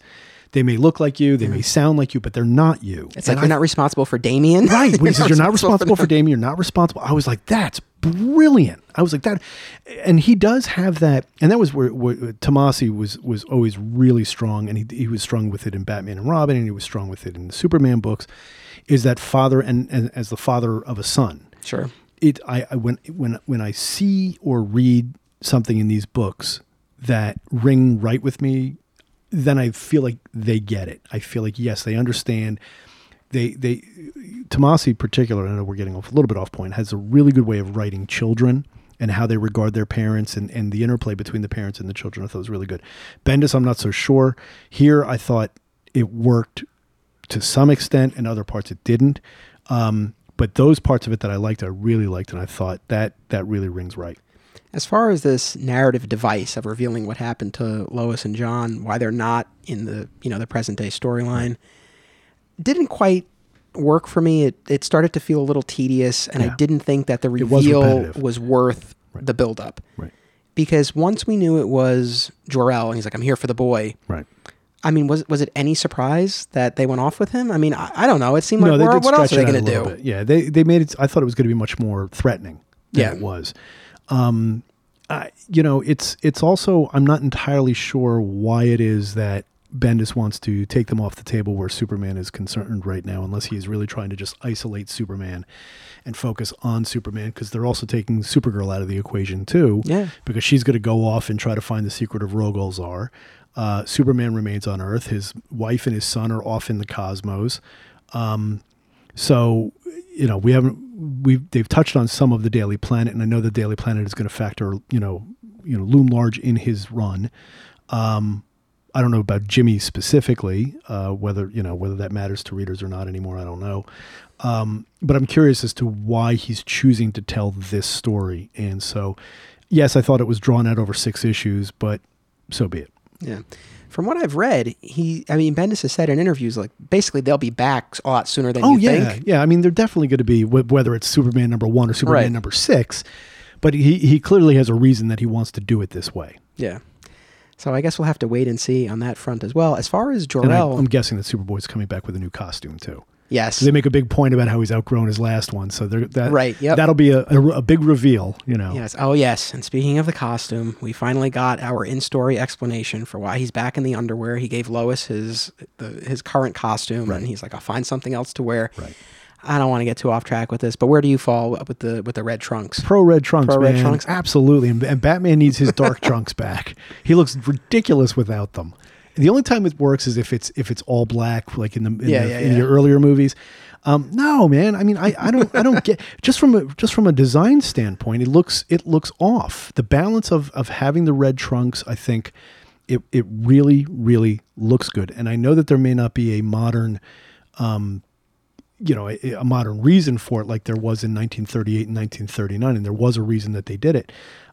They may look like you, they may sound like you, but they're not you. it's And like you're not responsible for Damian, Right. When he says you're not responsible responsible for Damian, you're not responsible. I was like, that's brilliant. I was like that, and he does have that, and that was where, where uh, Tomasi was was always really strong, and he he was strong with it in Batman and Robin, and he was strong with it in the Superman books. Is that father and, and as the father of a son? Sure. it I, I when when when I see or read something in these books that ring right with me, then I feel like they get it. I feel like yes, they understand. They they Tomasi particular, I know we're getting off a little bit off point, has a really good way of writing children and how they regard their parents and, and the interplay between the parents and the children. I thought was really good. Bendis, I'm not so sure. Here I thought it worked to some extent, and other parts it didn't. Um, but those parts of it that I liked, I really liked, and I thought that that really rings right. As far as this narrative device of revealing what happened to Lois and Jon, why they're not in the you know the present day storyline, didn't quite work for me. It it started to feel a little tedious, and I didn't think that the reveal repetitive. was, worth the build up. Right. Because once we knew it was Jor-El, and he's like, "I'm here for the boy." Right. I mean, was was it any surprise that they went off with him? I mean, I, I don't know. It seemed like, they what else are they going to do? bit. Yeah, they they made it. I thought it was going to be much more threatening. Than Yeah. it was. Um, I, you know, it's it's also I'm not entirely sure why it is that Bendis wants to take them off the table where Superman is concerned right now, unless he's really trying to just isolate Superman and focus on Superman, because they're also taking Supergirl out of the equation too. Yeah. because she's going to go off and try to find the secret of Rogol Zaar. Uh, Superman remains on Earth. His wife and his son are off in the cosmos. Um, so, you know, we haven't we they've touched on some of the Daily Planet, and I know the Daily Planet is going to factor, you know, you know, loom large in his run. Um, I don't know about Jimmy specifically, uh, whether you know whether that matters to readers or not anymore. I don't know, um, but I'm curious as to why he's choosing to tell this story. And so, yes, I thought it was drawn out over six issues, but so be it. Yeah. From what I've read, he, I mean, Bendis has said in interviews, like, basically they'll be back a lot sooner than Oh you yeah, think. yeah. I mean, they're definitely going to be whether it's Superman number one or Superman Right. number six, but he he clearly has a reason that he wants to do it this way. Yeah. So I guess we'll have to wait and see on that front as well. As far as And I, Jor-El, I'm guessing that Superboy's coming back with a new costume too. yes. They make a big point about how he's outgrown his last one, so they're, that Right, yep. that'll be a, a, a big reveal. You know, Yes. Oh, yes. And speaking of the costume, we finally got our in-story explanation for why he's back in the underwear. He gave Lois his the, his current costume, and he's like, "I'll find something else to wear." Right. I don't want to get too off track with this, but where do you fall with the with the red trunks? pro red trunks, Pro red trunks. absolutely. And, and Batman needs his dark trunks back. He looks ridiculous without them. The only time it works is if it's if it's all black, like in the in, Yeah, the, yeah, in yeah. your earlier movies. Um, no, man. I mean, I, I don't I don't get just from a just from a design standpoint, it looks it looks off. The balance of of having the red trunks, I think, it it really really looks good. And I know that there may not be a modern you know, a, a modern reason for it, like there was in 1938 and 1939, and there was a reason that they did it.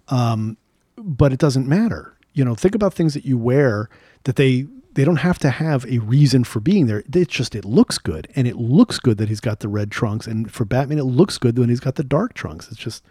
Um, but it doesn't matter. You know, think about things that you wear that they they don't have to have a reason for being there. It's just it looks good, and it looks good that he's got the red trunks, and for Batman, it looks good when he's got the dark trunks. It's just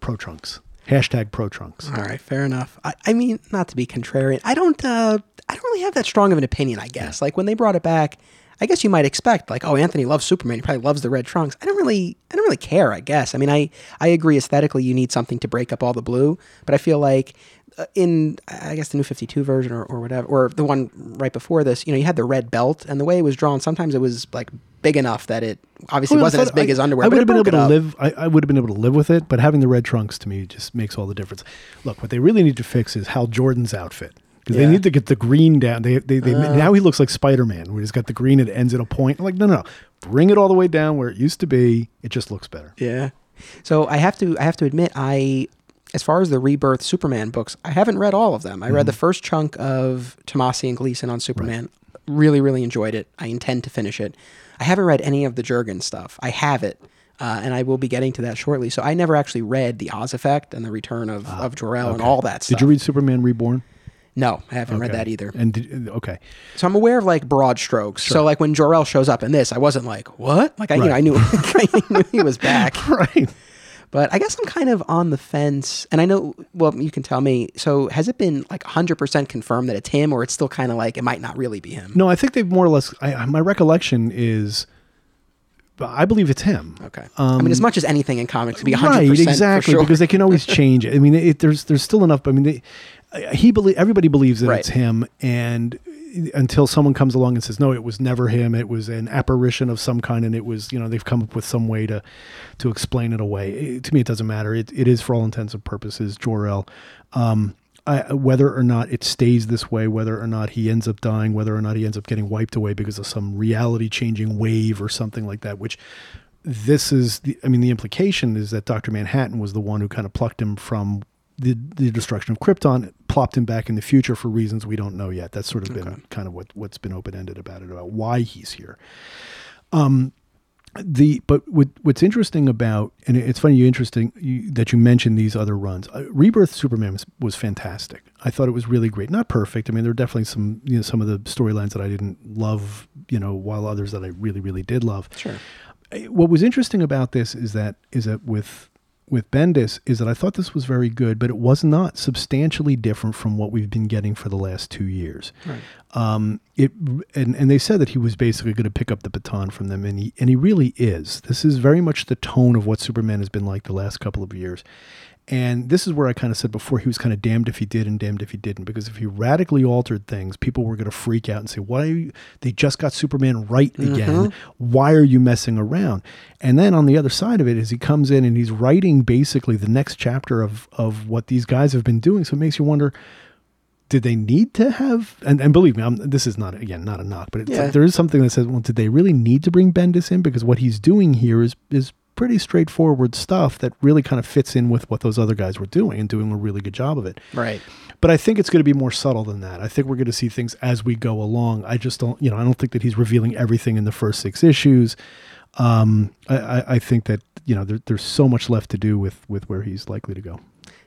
pro trunks. Hashtag pro trunks. All right, fair enough. I, I mean, not to be contrarian, I don't. Uh, I don't really have that strong of an opinion. I guess. Like when they brought it back, I guess you might expect like, oh, Anthony loves Superman. He probably loves the red trunks. I don't really. I don't really care. I guess. I mean, I I agree aesthetically. You need something to break up all the blue, but I feel like. uh, In I guess the new Fifty Two version or, or whatever, or the one right before this, you know, you had the red belt, and the way it was drawn, sometimes it was like big enough that it obviously wasn't as big I- as underwear. I would have been able to up. live. I, I would have been able to live with it, but having the red trunks to me just makes all the difference. Look, what they really need to fix is Hal Jordan's outfit because Yeah. Uh. they need to get the green down. They, they, they now he looks like Spider Man, where he's got the green. It ends at a point. I'm like, no, no, no, bring it all the way down where it used to be. It just looks better. Yeah. So I have to I have to admit I as far as the Rebirth Superman books, I haven't read all of them. I read the first chunk of Tomasi and Gleason on Superman. Really, really enjoyed it. I intend to finish it. I haven't read any of the Jurgen stuff. I have it, uh, and I will be getting to that shortly. So I never actually read the Oz Effect and the Return of, of Jor-El and all that stuff. Did you read Superman Reborn? No, I haven't read Okay. that either. And did, okay, So I'm aware of like broad strokes. So like when Jor-El shows up in this, I wasn't like, what? Like I, you know, I knew, I knew he was back. right. But I guess I'm kind of on the fence. And I know, well, you can tell me. So has it been like 100% confirmed that it's him, or it's still kind of like it might not really be him? No, I think they've more or less. I, my recollection is, I believe it's him. Okay. I mean, as much as anything in comics to be 100% Um, right for exactly sure. because they can always change it i mean it, there's there's still enough i mean they, Uh, he believe everybody believes that Right. it's him and uh, until someone comes along and says no it was never him it was an apparition of some kind and it was you know they've come up with some way to to explain it away It- to me it doesn't matter it, it is for all intents and purposes Jor-El um I, uh, whether or not it stays this way, whether or not he ends up dying, whether or not he ends up getting wiped away because of some reality changing wave or something like that, which this is the, I mean, the implication is that Dr. Manhattan was the one who kind of plucked him from the, the destruction of Krypton, plopped him back in the future for reasons we don't know yet. That's sort of been kind of what, what's been open ended about it, about why he's here. Um, the but what, what's interesting about and it's funny you interesting you, that you mentioned these other runs uh, rebirth superman was, was fantastic i thought it was really great not perfect i mean there were definitely some you know some of the storylines that i didn't love you know while others that i really really did love Sure. Uh, what was interesting about this is that is that with with Bendis is that I thought this was very good, but it was not substantially different from what we've been getting for the last two years. Right. Um, it and and they said that he was basically going to pick up the baton from them, and he and he really is. This is very much the tone of what Superman has been like the last couple of years. And this is where I kind of said before he was kind of damned if he did and damned if he didn't. Because if he radically altered things, people were going to freak out and say, "Why? Are you, they just got Superman right mm-hmm. again. Why are you messing around?" And then on the other side of it is he comes in and he's writing basically the next chapter of of what these guys have been doing. So it makes you wonder. Did they need to have? And, and believe me, I'm, this is not again not a knock, but it's Yeah. like there is something that says, well, did they really need to bring Bendis in? Because what he's doing here is is pretty straightforward stuff that really kind of fits in with what those other guys were doing and doing a really good job of it. Right. But I think it's going to be more subtle than that. I think we're going to see things as we go along. I just don't, you know, I don't think that he's revealing everything in the first six issues. Um, I, I, I think that you know there, there's so much left to do with with where he's likely to go.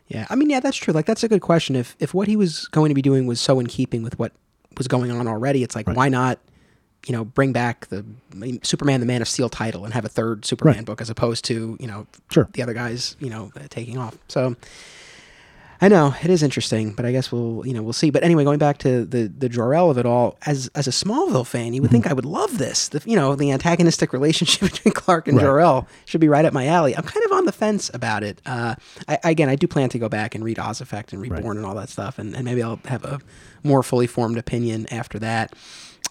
Yeah, I mean, yeah, that's true. Like, that's a good question. If if what he was going to be doing was so in keeping with what was going on already, it's like, Right. why not, you know, bring back the Superman, the Man of Steel title, and have a third Superman Right. book as opposed to you know Sure. the other guys, you know, uh, taking off. So. I know it is interesting, but I guess we'll you know we'll see. But anyway, going back to the the Jor-El of it all, as as a Smallville fan, you would think I would love this. The you know the antagonistic relationship between Clark and Right. Jor-El should be right up my alley. I'm kind of on the fence about it. Uh, I, again, I do plan to go back and read Oz Effect and Reborn and all that stuff, and, and maybe I'll have a more fully formed opinion after that.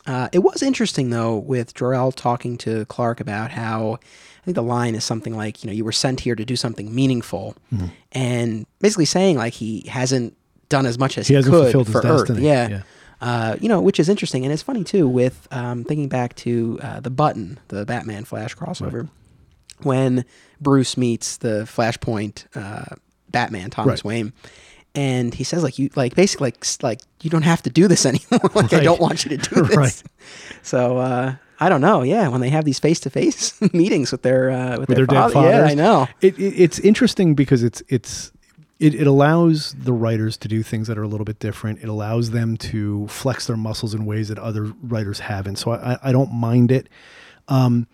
Uh, it was interesting though with Jor-El talking to Clark about how I think the line is something like, you know, you were sent here to do something meaningful, Mm-hmm. and basically saying like he hasn't done as much as He he, could for Earth. destiny. Yeah. Yeah. Uh, you know, which is interesting, and it's funny too. With um, thinking back to uh, the Button, the Batman Flash crossover, when Bruce meets the Flashpoint uh, Batman Thomas Right. Wayne, and he says like you like basically like like you don't have to do this anymore. like I don't want you to do this. Right. So uh, I don't know. Yeah, when they have these face to face meetings with their uh, with, with their, their, dead father, fathers. yeah, I know. It, it, it's interesting because it's it's it, it allows the writers to do things that are a little bit different. It allows them to flex their muscles in ways that other writers haven't. So I, I- I don't mind it. Um,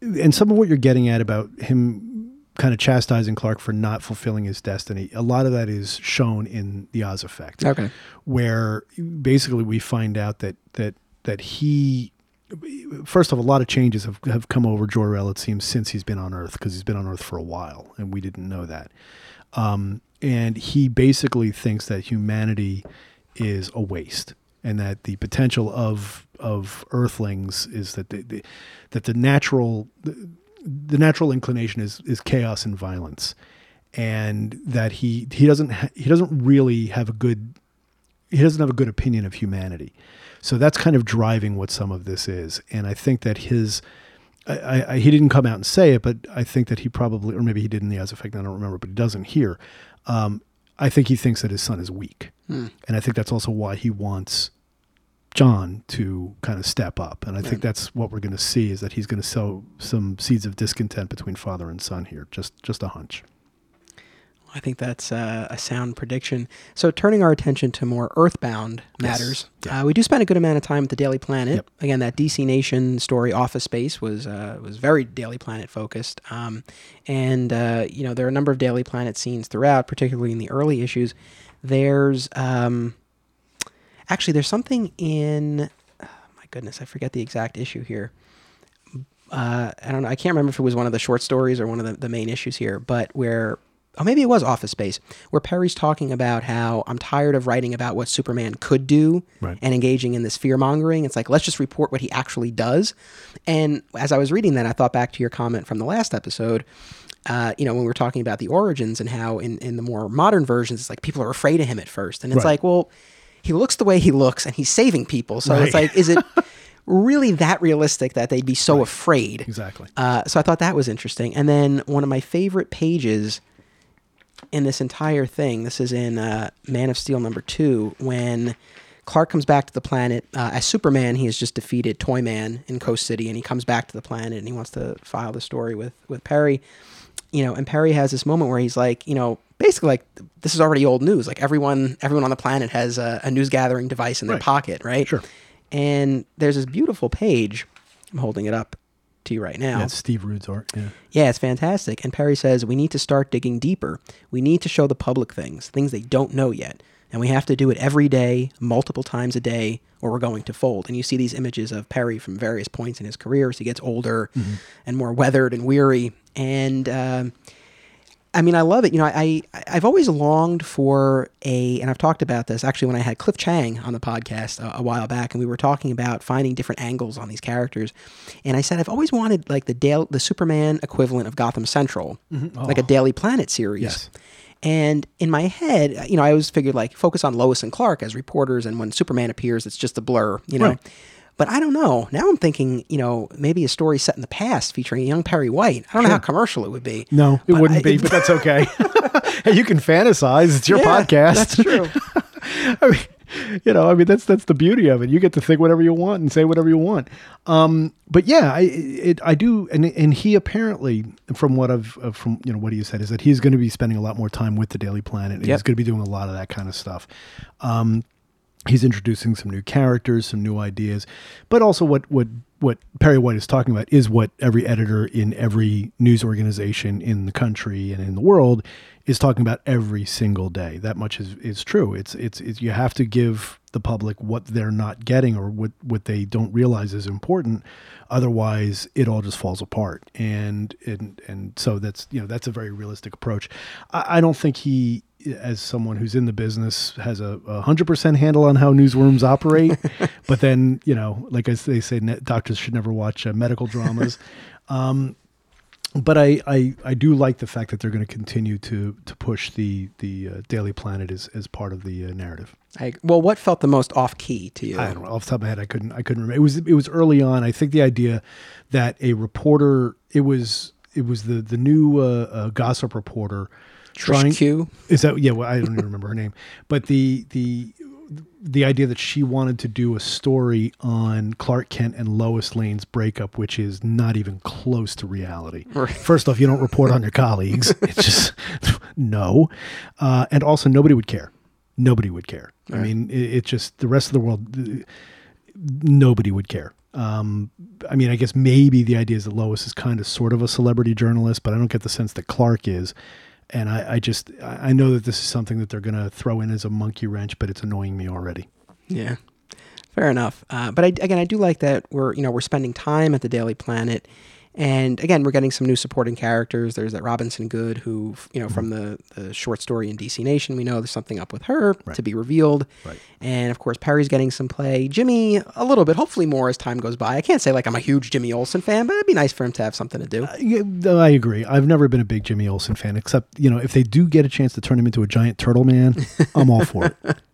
and some of what you're getting at about him kind of chastising Clark for not fulfilling his destiny, a lot of that is shown in the Oz effect Okay. where basically we find out that that that he first of all, a lot of changes have, have come over Jor-El it seems since he's been on Earth because he's been on Earth for a while and we didn't know that. Um, and he basically thinks that humanity is a waste and that the potential of of Earthlings is that the, the that the natural the, natural inclination is is chaos and violence, and that he he doesn't ha- he doesn't really have a good he doesn't have a good opinion of humanity. So that's kind of driving what some of this is. And I think that his, I, I, he didn't come out and say it, but I think that he probably, or maybe he did in the Oz Effect, I don't remember, but he doesn't here. Um, I think he thinks that his son is weak. And I think that's also why he wants Jon to kind of step up. And I think that's what we're going to see is that he's going to sow some seeds of discontent between father and son here. Just, just a hunch. I think that's uh, a sound prediction. So, turning our attention to more earthbound matters, Yeah. uh, we do spend a good amount of time at the Daily Planet. Yep. Again, that DC Nation story, Office Space, was uh, was very Daily Planet focused. Um, and uh, you know, there are a number of Daily Planet scenes throughout, particularly in the early issues. There's um, actually there's something in oh, my goodness, I forget the exact issue here. Uh, I don't know. I can't remember if it was one of the short stories or one of the, the main issues here, but where, oh, maybe it was Office Space, where Perry's talking about how I'm tired of writing about what Superman could do Right. and engaging in this fear mongering. It's like, let's just report what he actually does. And as I was reading that, I thought back to your comment from the last episode. Uh, you know, when we were talking about the origins and how in, in the more modern versions, it's like people are afraid of him at first. And it's Right. like, well, he looks the way he looks and he's saving people. So it's like, is it really that realistic that they'd be so afraid? Exactly. Uh, so I thought that was interesting. And then one of my favorite pages in this entire thing, this is in uh, Man of Steel number two, when Clark comes back to the planet uh, as Superman. He has just defeated Toyman in Coast City, and he comes back to the planet and he wants to file the story with with Perry. You know, and Perry has this moment where he's like, you know, basically like this is already old news. Like everyone, everyone on the planet has a, a news gathering device in their Right. pocket, right? Sure. And there's this beautiful page. I'm holding it up to you right now. That's Steve Rude's art. Yeah. Yeah, it's fantastic. And Perry says, We need to start digging deeper. We need to show the public things, things they don't know yet. And we have to do it every day, multiple times a day, or we're going to fold. And you see these images of Perry from various points in his career as he gets older and more weathered and weary. And um, I mean, I love it. You know, I, I I've always longed for a, and I've talked about this actually when I had Cliff Chiang on the podcast a, a while back, and we were talking about finding different angles on these characters. And I said I've always wanted like the Dale, the Superman equivalent of Gotham Central, mm-hmm. like a oh. Daily Planet series. Yes. And in my head, you know, I always figured like focus on Lois and Clark as reporters, and when Superman appears, it's just a blur, you know. Right. But I don't know. Now I'm thinking, you know, maybe a story set in the past featuring a young Perry White. I don't know how commercial it would be. No, it wouldn't I- be, but that's okay. hey, you can fantasize. It's your Yeah, podcast. That's true. I mean, you know, I mean, that's that's the beauty of it. You get to think whatever you want and say whatever you want. Um, but yeah, I it, I do, and and he apparently, from what I've uh, from you know what he said, is that he's going to be spending a lot more time with the Daily Planet. And Yep. He's going to be doing a lot of that kind of stuff. Um, he's introducing some new characters, some new ideas, but also what what what Perry White is talking about is what every editor in every news organization in the country and in the world is talking about every single day. That much is is true. It's it's, it's you have to give the public what they're not getting or what what they don't realize is important. Otherwise, it all just falls apart. And and and so that's you know that's a very realistic approach. I, I don't think he as someone who's in the business has a, a hundred percent handle on how newsrooms operate, but then you know, like as they say, ne- doctors should never watch uh, medical dramas. um, but I, I I do like the fact that they're going to continue to to push the the uh, Daily Planet as as part of the uh, narrative. I, well, what felt the most off key to you? I don't know off the top of my head. I couldn't. I couldn't remember. It was. It was early on. I think the idea that a reporter. It was. It was the the new uh, uh, gossip reporter. Trish Q. Is that yeah? Well, I don't even remember her name. But the the the idea that she wanted to do a story on Clark Kent and Lois Lane's breakup, which is not even close to reality. Right. First off, you don't report on your colleagues. It's just no, uh, and also nobody would care. Nobody would care. I mean, it, it just the rest of the world. uh, Nobody would care. Um, I mean, I guess maybe the idea is that Lois is kind of sort of a celebrity journalist, but I don't get the sense that Clark is. And I, I just I know that this is something that they're going to throw in as a monkey wrench, but it's annoying me already. Yeah, fair enough. Uh, but I, again, I do like that we're you know we're spending time at the Daily Planet, and again we're getting some new supporting characters. There's that Robinson Goode who you know from mm-hmm. the, the short story in DC Nation. We know there's something up with her to be revealed, Right. and of course Perry's getting some play. Jimmy a little bit, hopefully more as time goes by. I can't say like I'm a huge Jimmy Olsen fan, but it'd be nice for him to have something to do. Uh, yeah, I agree. I've never been a big Jimmy Olsen fan, except you know if they do get a chance to turn him into a giant turtle man, I'm all for it.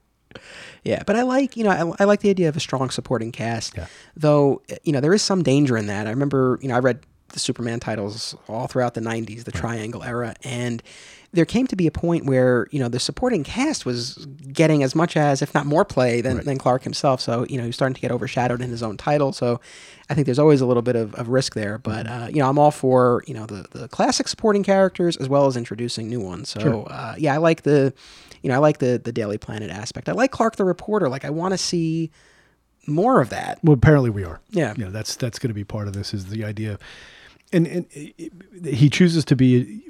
Yeah, but I like you know I, I like the idea of a strong supporting cast. Yeah. Though you know there is some danger in that. I remember you know I read the Superman titles all throughout the '90s, the Triangle era, and there came to be a point where you know the supporting cast was getting as much as, if not more, play than, than Clark himself. So you know he was starting to get overshadowed in his own title. So I think there's always a little bit of, of risk there. But uh, you know I'm all for you know the the classic supporting characters as well as introducing new ones. So uh, yeah, I like the you know I like the the Daily Planet aspect. I like Clark the reporter. Like I want to see more of that. Well, apparently we are. Yeah. you know that's that's going to be part of this is the idea, and and it- it- he chooses to be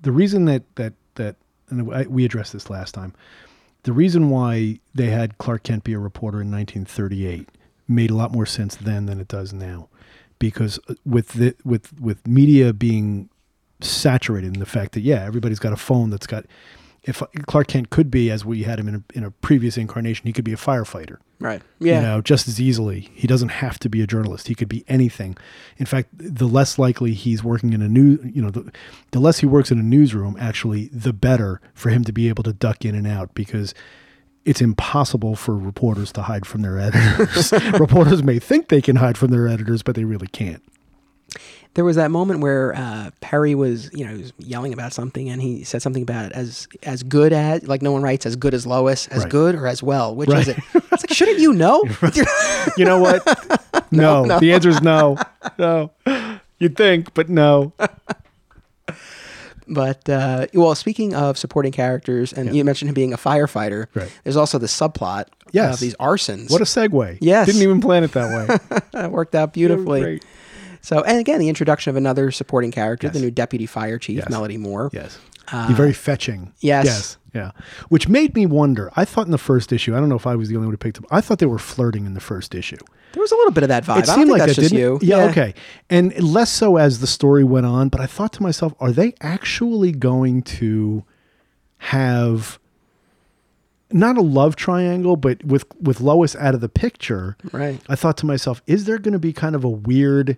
the reason that that that and I, we addressed this last time. The reason why they had Clark Kent be a reporter in 1938 made a lot more sense then than it does now, because uh, with the with with media being saturated in the fact that yeah everybody's got a phone that's got if Clark Kent could be as we had him in a, in a previous incarnation he could be a firefighter Right. Yeah. you know, just as easily. He doesn't have to be a journalist. He could be anything. In fact, the less likely he's working in a new, you know, the, the less he works in a newsroom, actually, the better for him to be able to duck in and out because it's impossible for reporters to hide from their editors. reporters may think they can hide from their editors, but they really can't. There was that moment where uh, Perry was, you know, he was yelling about something, and he said something about as as good as, like no one writes as good as Lois, as Right. good or as well. Which Right. is it? It's like, shouldn't you know? You know what? no, no. The answer is no. No. You'd think, but no. But uh, well, speaking of supporting characters, and Yeah. you mentioned him being a firefighter. Right. There's also the subplot Yes. of these arsons. What a segue. Yes. Didn't even plan it that way. that worked out beautifully. So, and again, the introduction of another supporting character, Yes. the new deputy fire chief, Yes. Melody Moore. Yes. Uh, be very fetching. yes. Yes. Yeah. Which made me wonder. I thought in the first issue, I don't know if I was the only one who picked up, I thought they were flirting in the first issue. There was a little bit of that vibe. I It don't seemed think like that's that, just you. it? Yeah, okay. And less so as the story went on, but I thought to myself, are they actually going to have not a love triangle, but with with Lois out of the picture? Right. I thought to myself, is there going to be kind of a weird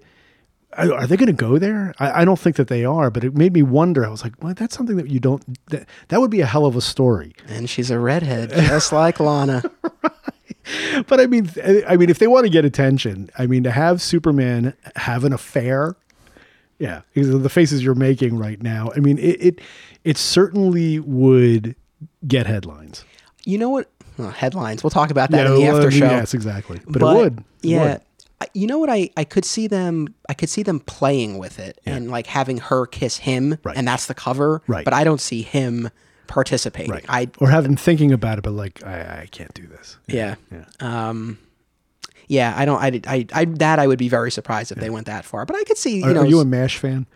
are they going to go there? I, I don't think that they are, but it made me wonder. I was like, well, that's something that you don't. That, that would be a hell of a story. And she's a redhead, just like Lana. right. But I mean, I mean, if they want to get attention, I mean, to have Superman have an affair, yeah, because of the faces you're making right now. I mean, it it, it certainly would get headlines. You know what? well, headlines. We'll talk about that in the after show. Yes, exactly. But, it would. It yeah. would. You know what? I, I could see them. I could see them playing with it and like having her kiss him, Right. and that's the cover. Right. But I don't see him participating. Right. I or have them thinking about it, but like, I, I can't do this. yeah. Yeah. Um, yeah. I don't. I, I I that I would be very surprised if they went that far. But I could see. You Are, know. are you a Mash fan?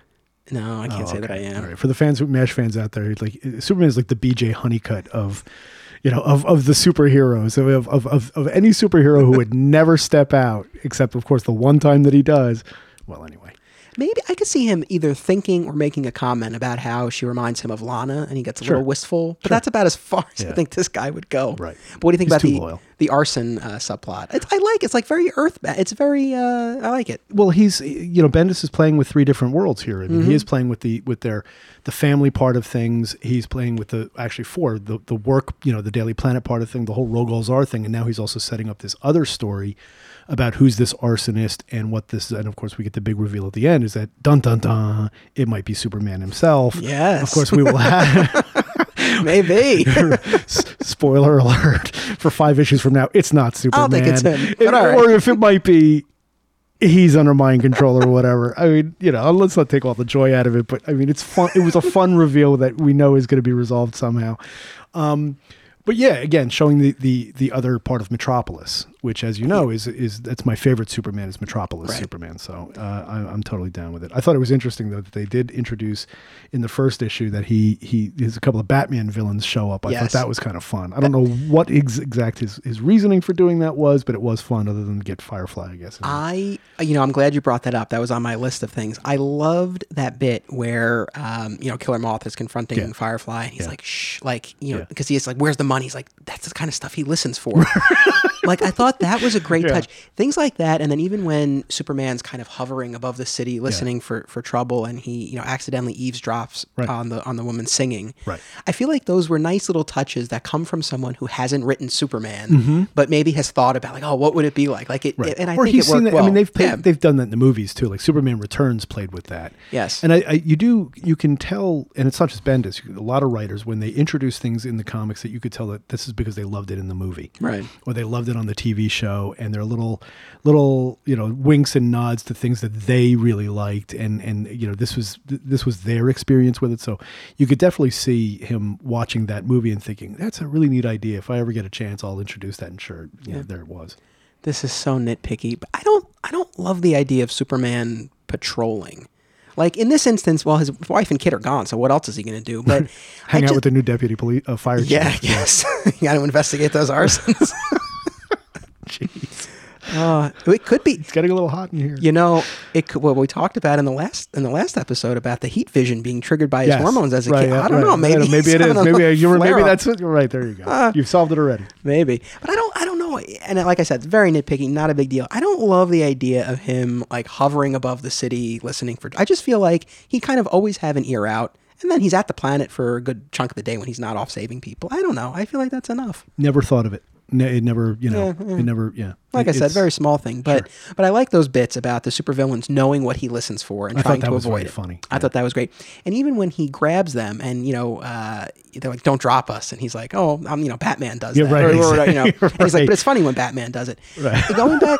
no, I can't Oh, say that I am. All right. For the fans, Mash fans out there, like Superman is like the BJ Hunnicutt of, you know, of, of the superheroes of, of, of, of any superhero who would never step out, except of course the one time that he does. Well, anyway, Maybe I could see him either thinking or making a comment about how she reminds him of Lana, and he gets a Sure. little wistful. But that's about as far as I think this guy would go. Right. But what do you think He's about the loyal. the arson uh, subplot? It's, I like. it. It's like very earth. It's very. Uh, I like it. well, he's you know Bendis is playing with three different worlds here. I mean, Mm-hmm. he is playing with the with their the family part of things. He's playing with the actually four the the work you know the Daily Planet part of thing, the whole Rogol Zaar thing, and now he's also setting up this other story about who's this arsonist and what this is. and of course we get the big reveal at the end is that dun dun dun it might be Superman himself. Yes. Of course we will have Maybe. Spoiler alert for five issues from now it's not Superman. don't think it's him, all right. Or if it might be he's under mind control or whatever. I mean, you know, let's not take all the joy out of it, but I mean, it's fun. It was a fun reveal that we know is going to be resolved somehow. Um, but yeah, again, showing the, the the other part of Metropolis, which, as you know, is is that's my favorite Superman is Metropolis Right. Superman. So uh, I, I'm totally down with it. I thought it was interesting though that they did introduce in the first issue that he he there's a couple of Batman villains show up. I Yes. thought that was kind of fun. I don't know what ex- exact his his reasoning for doing that was, but it was fun. Other than get Firefly, I guess. I, you know, I'm glad you brought that up. That was on my list of things. I loved that bit where, um, you know, Killer Moth is confronting Yeah. Firefly, and he's Yeah. like, "Shh," like, you know, Yeah. because he's like, "Where's the money?" He's like, "That's the kind of stuff he listens for." like, I thought that was a great Yeah. touch. Things like that, and then even when Superman's kind of hovering above the city, listening for for trouble, and he, you know, accidentally eavesdrops Right. on the on the woman singing. Right. I feel like those were nice little touches that come from someone who hasn't written Superman, but maybe has thought about like, oh, what would it be like? Like it, Mm-hmm. Right. and I or think it worked that. well. I mean, they've played, Yeah. they've done that in the movies too. Like Superman Returns played with that. Yes. And I, I you do you can tell, and it's not just Bendis. A lot of writers when they introduce things in the comics that you could tell that this is because they loved it in the movie, Right. Or they loved it on the TV show, and they're little little you know winks and nods to things that they really liked, and and you know this was this was their experience with it. So you could definitely see him watching that movie and thinking that's a really neat idea. If I ever get a chance, I'll introduce that. And sure, yeah, there it was. this is so nitpicky, but I don't I don't love the idea of Superman patrolling. Like in this instance, well, his wife and kid are gone, so what else is he going to do? But hang I out just- with the new deputy police uh, fire chief. yeah, yes, you got to investigate those arsons. Jeez. uh, it could be, It's getting a little hot in here. you know, it could, what we talked about in the last in the last episode about the heat vision being triggered by his Yes. hormones as a Right, kid. yeah, I don't right. know, maybe maybe it is. Maybe you were, maybe that's what, right. There you go. You've solved it already. Maybe, but I don't. I don't know. And like I said, it's very nitpicky. Not a big deal. I don't love the idea of him like hovering above the city, listening for. I just feel like he kind of always have an ear out, and then he's at the planet for a good chunk of the day when he's not off saving people. I don't know. I feel like that's enough. Never thought of it. Ne- it never, you know, Yeah, yeah. it never, yeah. Like I said, very small thing, but but I like those bits about the supervillains knowing what he listens for and I trying to avoid it. funny. I thought that was great. And even when he grabs them and you know uh, they're like, "Don't drop us," and he's like, "Oh, I'm you know Batman does Yeah, that," right, Or- or, you know, exactly, and he's like, "But it's funny when Batman does it." Right. Going back.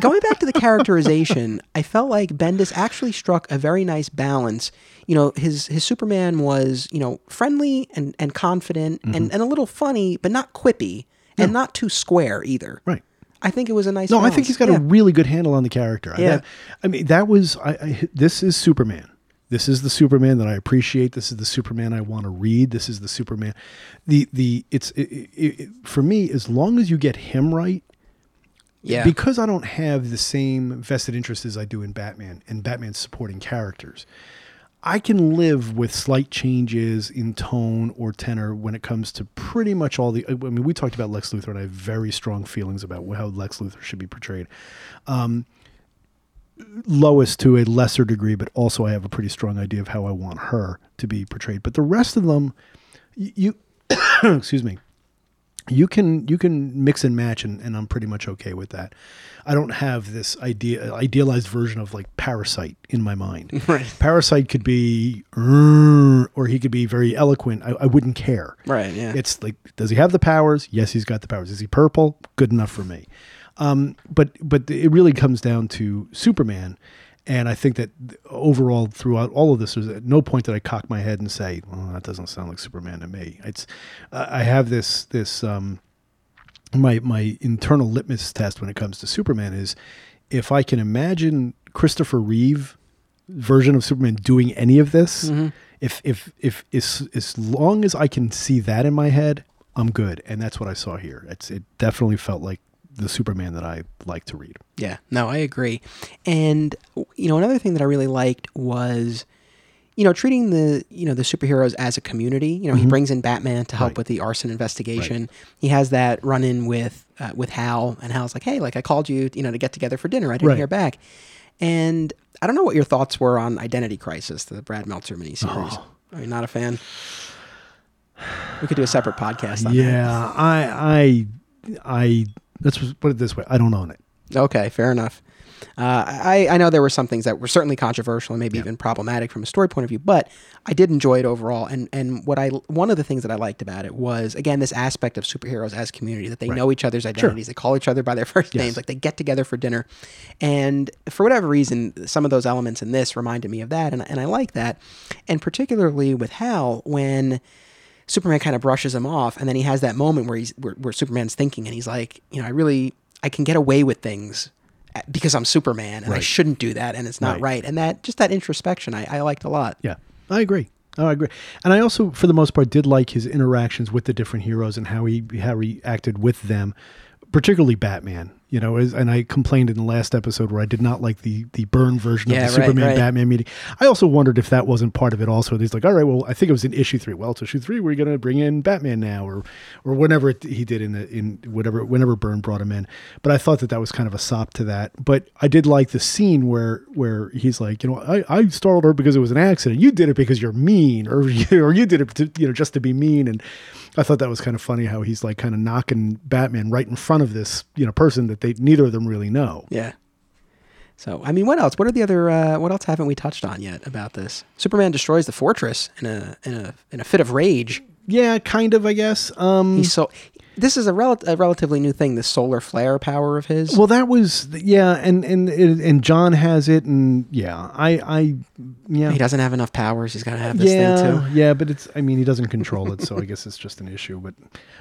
Going back to the characterization, I felt like Bendis actually struck a very nice balance. You know, his his Superman was, you know, friendly and, and confident Mm-hmm. and, and a little funny, but not quippy and not too square either. Right. I think it was a nice. No, I think he's got Yeah. a really good handle on the character. I- Yeah. that- I, mean, that was I, I. This is Superman. This is the Superman that I appreciate. This is the Superman I want to read. This is the Superman. The the it's it, it, it, for me as long as you get him right. Yeah. Because I don't have the same vested interest as I do in Batman and Batman's supporting characters. I can live with slight changes in tone or tenor when it comes to pretty much all the. I mean, we talked about Lex Luthor, and I have very strong feelings about how Lex Luthor should be portrayed. Um, Lois to a lesser degree, but also I have a pretty strong idea of how I want her to be portrayed. But the rest of them, you, excuse me, you can you can mix and match, and, and I'm pretty much okay with that. I don't have this idea idealized version of like Parasite in my mind. Right. Parasite could be, or he could be very eloquent. I, I wouldn't care. Right, yeah. It's like, does he have the powers? Yes, he's got the powers. Is he purple? Good enough for me. Um, but but it really comes down to Superman, and I think that overall throughout all of this, there's at no point that I cock my head and say, "Well, that doesn't sound like Superman to me." It's I have this this um, my my internal litmus test when it comes to Superman is if I can imagine Christopher Reeve version of Superman doing any of this, if if if as as long as I can see that in my head, I'm good, and that's what I saw here. It's it definitely felt like the Superman that I like to read. Yeah, no, I agree. And you know, another thing that I really liked was, you know, treating the you know the superheroes as a community. You know, he brings in Batman to help Mm-hmm. Right. with the arson investigation. He has that run in with uh, with Hal, and Hal's like, "Hey, like I called you, you know, to get together for dinner. I didn't Right. hear back." And I don't know what your thoughts were on Identity Crisis, the Brad Meltzer miniseries. Oh. Are you not a fan? We could do a separate podcast on that. Yeah, I I I let's put it this way: I don't own it. Okay, fair enough. Uh, I, I know there were some things that were certainly controversial and maybe even problematic from a story point of view, but I did enjoy it overall. And and what I one of the things that I liked about it was again this aspect of superheroes as community that they know each other's identities, they call each other by their first names, like they get together for dinner. And for whatever reason, some of those elements in this reminded me of that, and and I like that. And particularly with Hal when. Superman kind of brushes him off, and then he has that moment where he's where, where Superman's thinking, and he's like, you know, I really I can get away with things uh, because I'm Superman, and I shouldn't do that, and it's not Right. right. And that just that introspection, I, I liked a lot. Yeah, I agree. Oh, I agree. And I also, for the most part, did like his interactions with the different heroes and how he how he acted with them, particularly Batman. You know, as, and I complained in the last episode where I did not like the the Byrne version Yeah, of the right, Superman right. Batman meeting. I also wondered if that wasn't part of it. Also, he's like, all right, well, I think it was in issue three. Well, it's issue three. We're going to bring in Batman now, or or whatever it, he did in the in whatever whenever Byrne brought him in. But I thought that that was kind of a sop to that. But I did like the scene where where he's like, you know, I, I startled her because it was an accident. You did it because you're mean, or you, or you did it to, you know just to be mean. And I thought that was kind of funny how he's like kind of knocking Batman right in front of this you know person that they neither of them really know. Yeah. So I mean, what else? What are the other? Uh, what else haven't we touched on yet about this? Superman destroys the fortress in a in a in a fit of rage. Yeah, kind of, I guess. Um, He's so. This is a, rel- a relatively new thing. This solar flare power of his. Well, that was yeah, and and and Jon has it, and yeah, I I yeah he doesn't have enough powers. He's got to have this yeah thing too. yeah, but it's I mean he doesn't control it, so I guess it's just an issue. But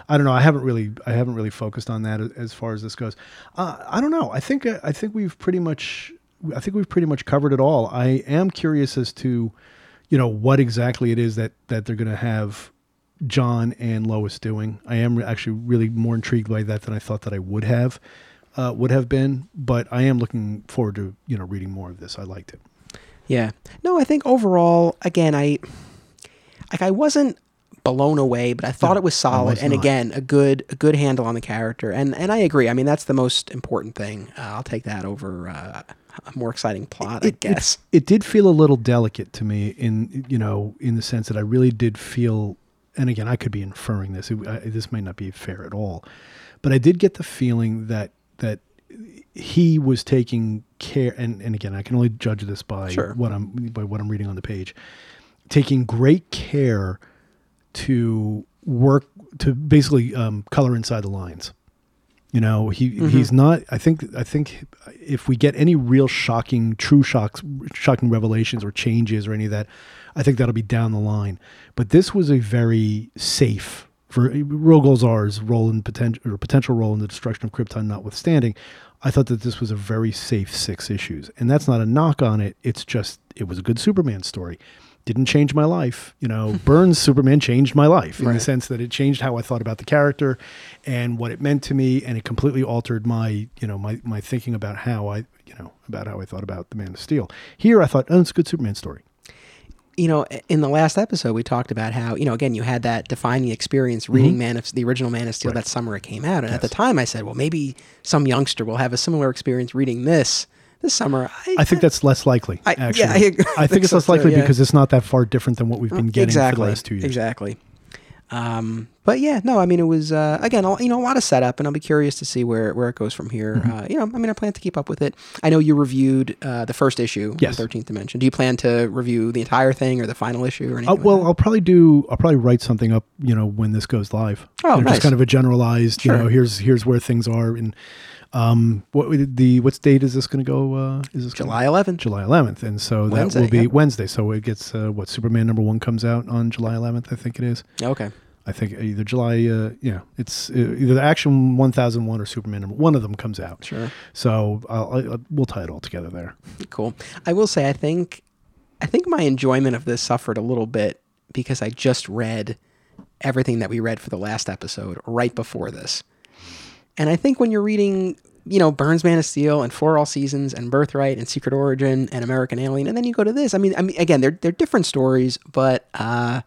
I don't know. I haven't really I haven't really focused on that as far as this goes. Uh, I don't know. I think uh, I think we've pretty much I think we've pretty much covered it all. I am curious as to you know what exactly it is that that they're going to have Jon and Lois doing. I am actually really more intrigued by that than I thought that I would have uh, would have been. But I am looking forward to you know reading more of this. I liked it. Yeah. No, I think overall, again, I like I wasn't blown away, but I thought No, it was solid, was and not. again, a good a good handle on the character, and and I agree. I mean, that's the most important thing. Uh, I'll take that over uh, a more exciting plot, I it, it- guess. It, did feel a little delicate to me in you know in the sense that I really did feel and again, I could be inferring this. It, I, this might not be fair at all, but I did get the feeling that that he was taking care, and, and again, I can only judge this by Sure. what I'm by what I'm reading on the page, taking great care to work to basically um, color inside the lines. You know, he he's not. I think I think if we get any real shocking, true shocks, shocking revelations or changes or any of that, I think that'll be down the line. But this was a very safe for Rogol Zaar's role in potential or potential role in the destruction of Krypton notwithstanding. I thought that this was a very safe six issues, and that's not a knock on it. It's just it was a good Superman story. Didn't change my life, you know. Byrne's Superman changed my life in the sense that it changed how I thought about the character and what it meant to me, and it completely altered my, you know, my my thinking about how I, you know, about how I thought about the Man of Steel. Here, I thought, oh, it's a good Superman story. You know, in the last episode, we talked about how, you know, again, you had that defining experience reading Man of the original Man of Steel Mm-hmm. Right. that summer it came out. And at the time, I said, well, maybe some youngster will have a similar experience reading this this summer. I think that's less likely. I- yeah, actually, I. I I think think it's so less likely yeah. because it's not that far different than what we've been getting exactly for the last two years. exactly. Um, but yeah, no, I mean, it was uh, again, you know, a lot of setup, and I'll be curious to see where where it goes from here. Mm-hmm. Uh, you know, I mean, I plan to keep up with it. I know you reviewed uh, the first issue, Yes. Thirteenth Dimension. Do you plan to review the entire thing or the final issue or anything? Like well, that? I'll probably do. I'll probably write something up. You know, when this goes live. Oh, You know, nice. Just kind of a generalized. sure. You know, here's here's where things are. And um, what the what's date is this going to go? Uh, is this July 11th. July 11th, and so that Wednesday, will be. Wednesday. So it gets uh, what Superman number one comes out on July 11th. I think it is. Okay. I think either July. Uh, yeah, it's uh, either the Action 1001 or Superman number one of them comes out. Sure. So I'll, I, we'll tie it all together there. Cool. I will say, I think, I think my enjoyment of this suffered a little bit because I just read everything that we read for the last episode right before this, and I think when you're reading, you know, Byrne's Man of Steel and For All Seasons and Birthright and Secret Origin and American Alien, and then you go to this. I mean, I mean, again, they're they're different stories, but uh,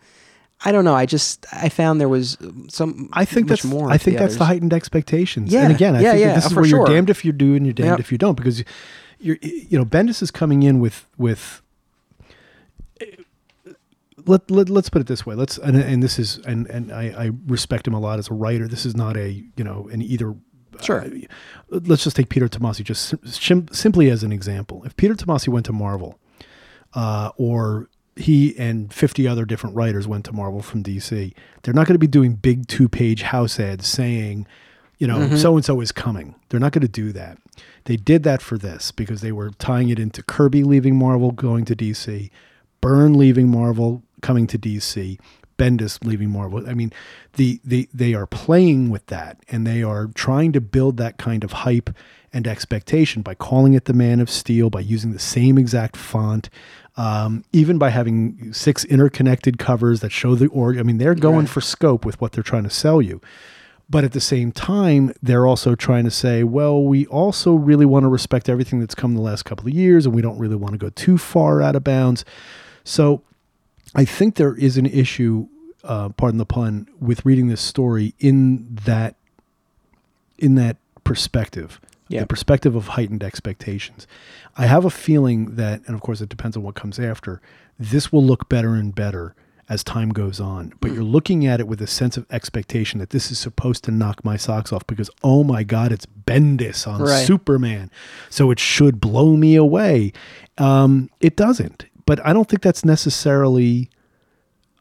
I don't know. I just I found there was some. I think much that's more. I think that's the heightened expectations. Yeah, and again, I yeah, think yeah, this is where you're damned if you do and you're damned Yep. if you don't because you're you know Bendis is coming in with with let, let let's put it this way. Let's and, and this is and and I, I respect him a lot as a writer. This is not a you know an either. Sure. uh, let's just take Peter Tomasi just sim- simply as an example. If Peter Tomasi went to Marvel, uh, or he and 50 other different writers went to Marvel from DC, they're not going to be doing big two page house ads saying, you know, so and so is coming. They're not going to do that. They did that for this because they were tying it into Kirby leaving Marvel, going to DC, Byrne leaving Marvel, coming to DC, Bendis leaving Marvel. I mean, the, the they are playing with that and they are trying to build that kind of hype and expectation by calling it the Man of Steel, by using the same exact font, um, even by having six interconnected covers that show the org. I mean, they're going Right. for scope with what they're trying to sell you. But at the same time, they're also trying to say, well, we also really want to respect everything that's come the last couple of years, and we don't really want to go too far out of bounds. So I think there is an issue, uh, pardon the pun, with reading this story in that in that perspective, Yeah. the perspective of heightened expectations. I have a feeling that, and of course it depends on what comes after. This will look better and better as time goes on, but you're looking at it with a sense of expectation that this is supposed to knock my socks off because oh my god, it's Bendis on Right. Superman, so it should blow me away. Um, it doesn't, but I don't think that's necessarily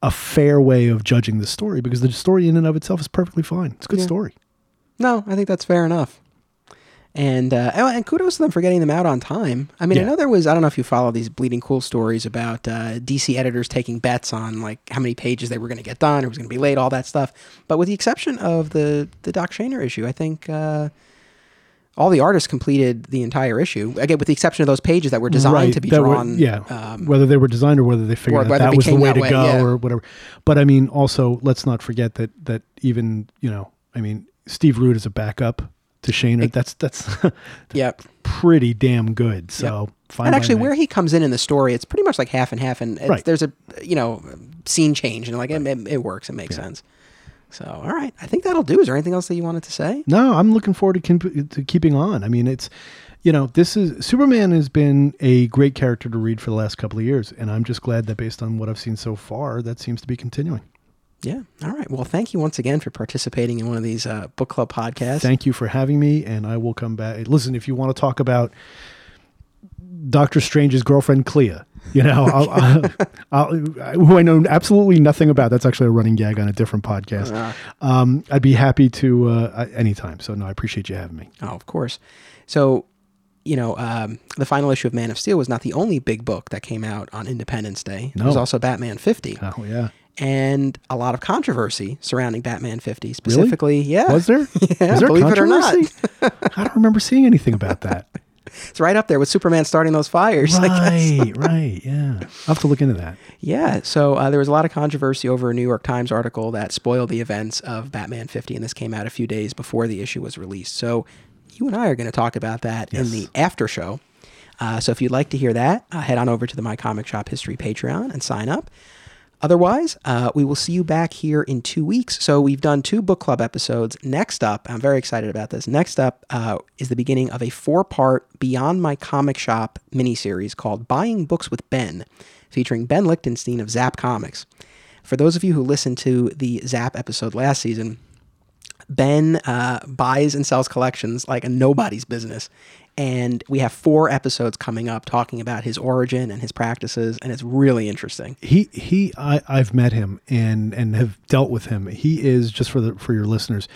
a fair way of judging the story because the story in and of itself is perfectly fine. It's a good Yeah. story. No, I think that's fair enough. And uh, oh, and kudos to them for getting them out on time. I mean, I know there was I don't know if you follow these bleeding cool stories about uh, DC editors taking bets on like how many pages they were going to get done, or was going to be late, all that stuff. But with the exception of the the Doc Shaner issue, I think uh, all the artists completed the entire issue. Again, with the exception of those pages that were designed to be that were- drawn. yeah, um, whether they were designed or whether they figured or out whether that was the way that to way, go yeah. or whatever. But I mean, also let's not forget that that even you know, I mean, Steve Rude is a backup to Shaner. That's that's yeah. pretty damn good. So fine. And actually, where he comes in in the story, it's pretty much like half and half, and it's, Right. there's a you know scene change, and like it, it, it works, it makes sense. So, all right, I think that'll do. Is there anything else that you wanted to say? No, I'm looking forward to, keep, to keeping on. I mean, it's, you know, this is Superman has been a great character to read for the last couple of years, and I'm just glad that based on what I've seen so far, that seems to be continuing. Yeah. All right. Well, thank you once again for participating in one of these uh, book club podcasts. Thank you for having me, and I will come back. Listen, if you want to talk about Doctor Strange's girlfriend Clea, you know, I'll, I'll, I'll, who I know absolutely nothing about. That's actually a running gag on a different podcast. Uh, Um, I'd be happy to uh, anytime. So no, I appreciate you having me. oh, of course. So, you know, um, the final issue of Man of Steel was not the only big book that came out on Independence Day. There was also Batman 50. Oh yeah, and a lot of controversy surrounding Batman 50 specifically. Yeah. was there? Yeah, was there believe it or not. controversy? I don't remember seeing anything about that. It's right up there with Superman starting those fires. Right, right, yeah. I'll have to look into that. Yeah. So uh, there was a lot of controversy over a New York Times article that spoiled the events of Batman 50, and this came out a few days before the issue was released. So you and I are going to talk about that in the after show. Uh, so if you'd like to hear that, uh, head on over to the My Comic Shop History Patreon and sign up. Otherwise, uh, we will see you back here in two weeks. So we've done two book club episodes. Next up, I'm very excited about this. Next up uh, is the beginning of a four-part Beyond My Comic Shop miniseries called "Buying Books with Ben," featuring Ben Lichtenstein of Zap Comics. For those of you who listened to the Zap episode last season, Ben uh, buys and sells collections like a nobody's business. And we have four episodes coming up talking about his origin and his practices, and it's really interesting. He he I, I've met him and and have dealt with him. He is just for the for your listeners,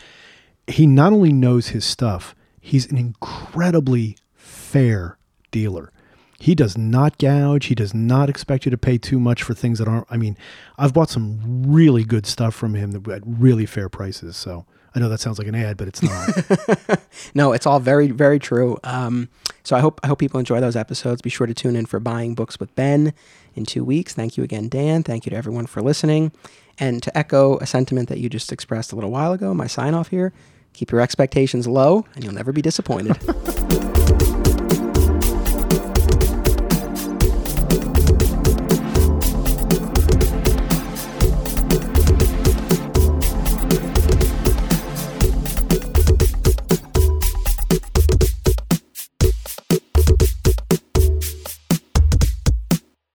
he not only knows his stuff, he's an incredibly fair dealer. He does not gouge. He does not expect you to pay too much for things that aren't. I mean, I've bought some really good stuff from him at really fair prices. So I know that sounds like an ad, but it's not. No, it's all very, very true. Um, so I hope I hope people enjoy those episodes. Be sure to tune in for buying books with Ben in two weeks. Thank you again, Dan. Thank you to everyone for listening. And to echo a sentiment that you just expressed a little while ago, my sign off here: keep your expectations low, and you'll never be disappointed.